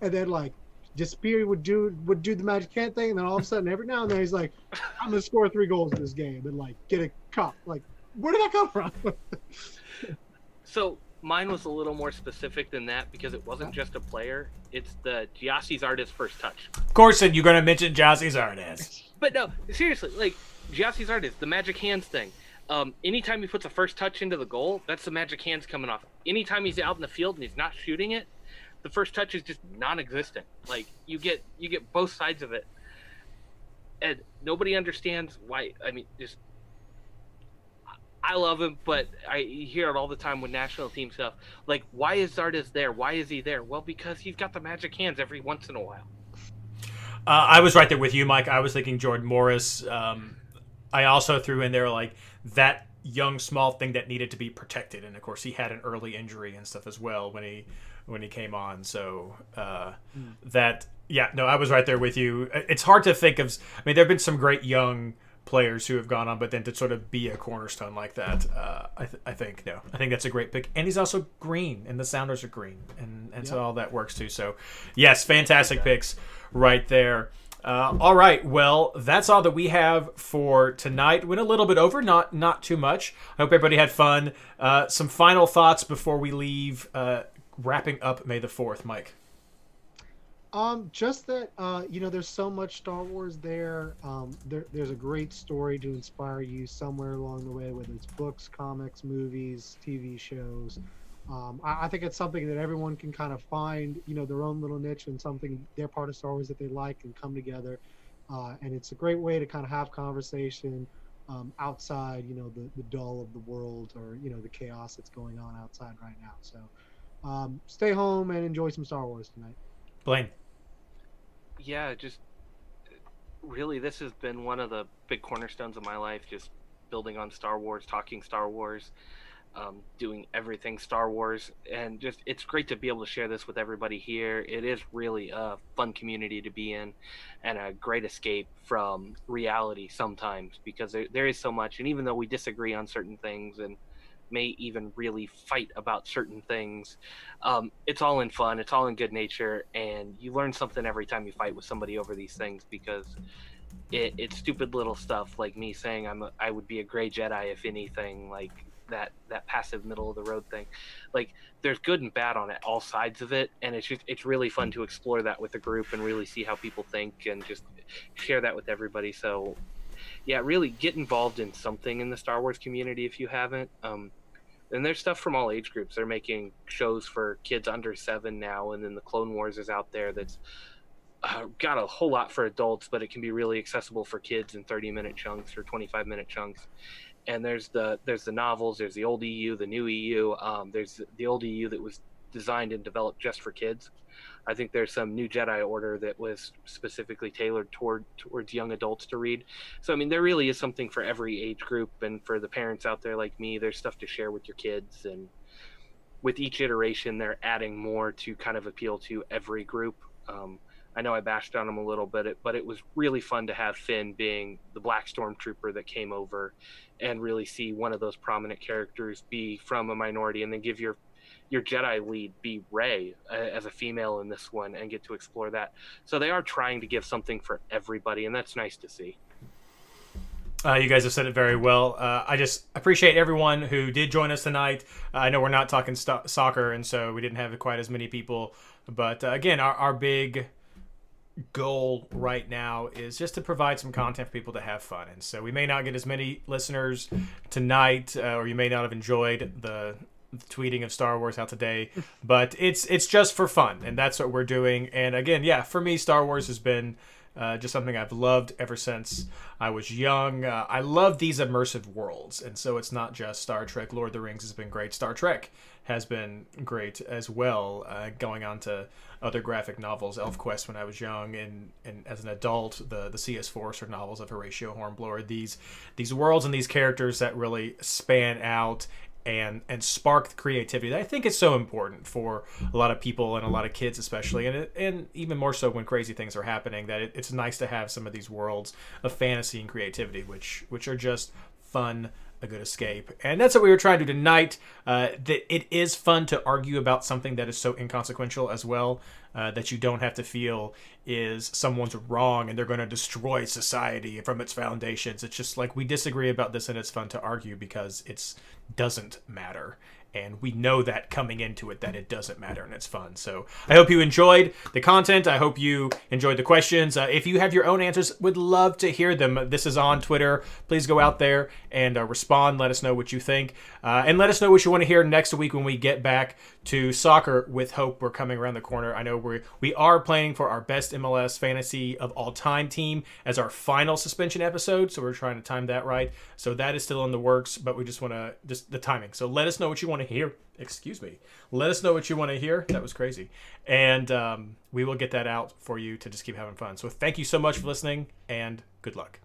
And then like, Despiri would do would do the magic hand thing, and then all of a sudden, every now and then, he's like, "I'm gonna score three goals in this game and like get a cup." Like, where did that come from? So mine was a little more specific than that because it wasn't just a player; it's the Gyasi Zardes first touch. Of course, and you're gonna mention Gyasi Zardes. But no, seriously, like Gyasi Zardes, the magic hands thing. Um, anytime he puts a first touch into the goal, that's the magic hands coming off. Anytime he's out in the field and he's not shooting it, the first touch is just non-existent. Like you get you get both sides of it, and nobody understands why. I mean, just I love him, but I hear it all the time with national team stuff. Like, why is Zardes there? Why is he there? Well, because he's got the magic hands every once in a while. Uh, I was right there with you, Mike. I was thinking Jordan Morris. Um, I also threw in there like that young small thing that needed to be protected, and of course he had an early injury and stuff as well when he when he came on. So uh, that yeah, no, I was right there with you. It's hard to think of. I mean, there have been some great young players who have gone on, but then to sort of be a cornerstone like that, uh, I, th- I think no, I think that's a great pick. And he's also green, and the Sounders are green, and and so all that works too. So yes, fantastic picks right there. Uh, all right, well, that's all that we have for tonight. Went a little bit over, not not too much. I hope everybody had fun. Uh, some final thoughts before we leave. Uh, wrapping up May the Fourth, Mike. Um, just that uh, you know, there's so much Star Wars there. Um, there, there's a great story to inspire you somewhere along the way, whether it's books, comics, movies, TV shows. Um, I, I think it's something that everyone can kind of find, you know, their own little niche and something their part of Star Wars that they like and come together. Uh, and it's a great way to kind of have conversation um, outside, you know, the, the dull of the world or you know the chaos that's going on outside right now. So um, stay home and enjoy some Star Wars tonight. Blaine. Yeah, just really, this has been one of the big cornerstones of my life. Just building on Star Wars, talking Star Wars, um, doing everything Star Wars, and just it's great to be able to share this with everybody here. It is really a fun community to be in, and a great escape from reality sometimes because there, there is so much. And even though we disagree on certain things and may even really fight about certain things. Um, it's all in fun. It's all in good nature, and you learn something every time you fight with somebody over these things because it, it's stupid little stuff like me saying I'm a, I would be a gray Jedi if anything like that that passive middle of the road thing. Like there's good and bad on it, all sides of it, and it's just it's really fun to explore that with a group and really see how people think and just share that with everybody. So yeah, really get involved in something in the Star Wars community if you haven't. Um, and there's stuff from all age groups. They're making shows for kids under seven now, and then the Clone Wars is out there that's uh, got a whole lot for adults, but it can be really accessible for kids in 30 minute chunks or 25 minute chunks. And there's the there's the novels, there's the old EU, the new EU. Um, there's the old EU that was designed and developed just for kids. I think there's some new Jedi Order that was specifically tailored toward towards young adults to read. So I mean, there really is something for every age group, and for the parents out there like me, there's stuff to share with your kids. And with each iteration, they're adding more to kind of appeal to every group. Um, I know I bashed on him a little bit, but it was really fun to have Finn being the Black Stormtrooper that came over, and really see one of those prominent characters be from a minority, and then give your your Jedi lead be Rey uh, as a female in this one and get to explore that. So they are trying to give something for everybody, and that's nice to see. Uh, you guys have said it very well. Uh, I just appreciate everyone who did join us tonight. Uh, I know we're not talking st- soccer, and so we didn't have quite as many people. But uh, again, our, our big goal right now is just to provide some content for people to have fun. And so we may not get as many listeners tonight, uh, or you may not have enjoyed the tweeting of Star Wars out today, but it's it's just for fun, and that's what we're doing. And again, yeah, for me, Star Wars has been uh, just something I've loved ever since I was young. Uh, I love these immersive worlds, and so it's not just Star Trek. Lord of the Rings has been great. Star Trek has been great as well. Uh, going on to other graphic novels, ElfQuest when I was young, and, and as an adult, the the C.S. Forester novels of Horatio Hornblower. These these worlds and these characters that really span out and and spark the creativity that I think is so important for a lot of people and a lot of kids especially and and even more so when crazy things are happening that it, it's nice to have some of these worlds of fantasy and creativity which which are just fun a good escape. And that's what we were trying to do tonight uh, that it is fun to argue about something that is so inconsequential as well uh, that you don't have to feel is someone's wrong and they're going to destroy society from its foundations. It's just like we disagree about this and it's fun to argue because it's doesn't matter and we know that coming into it that it doesn't matter and it's fun. So i hope you enjoyed the content. I hope you enjoyed the questions. Uh, if you have your own answers would love to hear them. This is on twitter. Please go out there and uh, respond. Let us know what you think uh, and let us know what you want to hear next week when we get back to soccer with hope we're coming around the corner i know we we are planning for our best mls fantasy of all time team as our final suspension episode so we're trying to time that right so that is still in the works but we just want to just the timing so let us know what you want to hear. Excuse me. Let us know what you want to hear. That was crazy. And um, we will get that out for you to just keep having fun. So thank you so much for listening and good luck.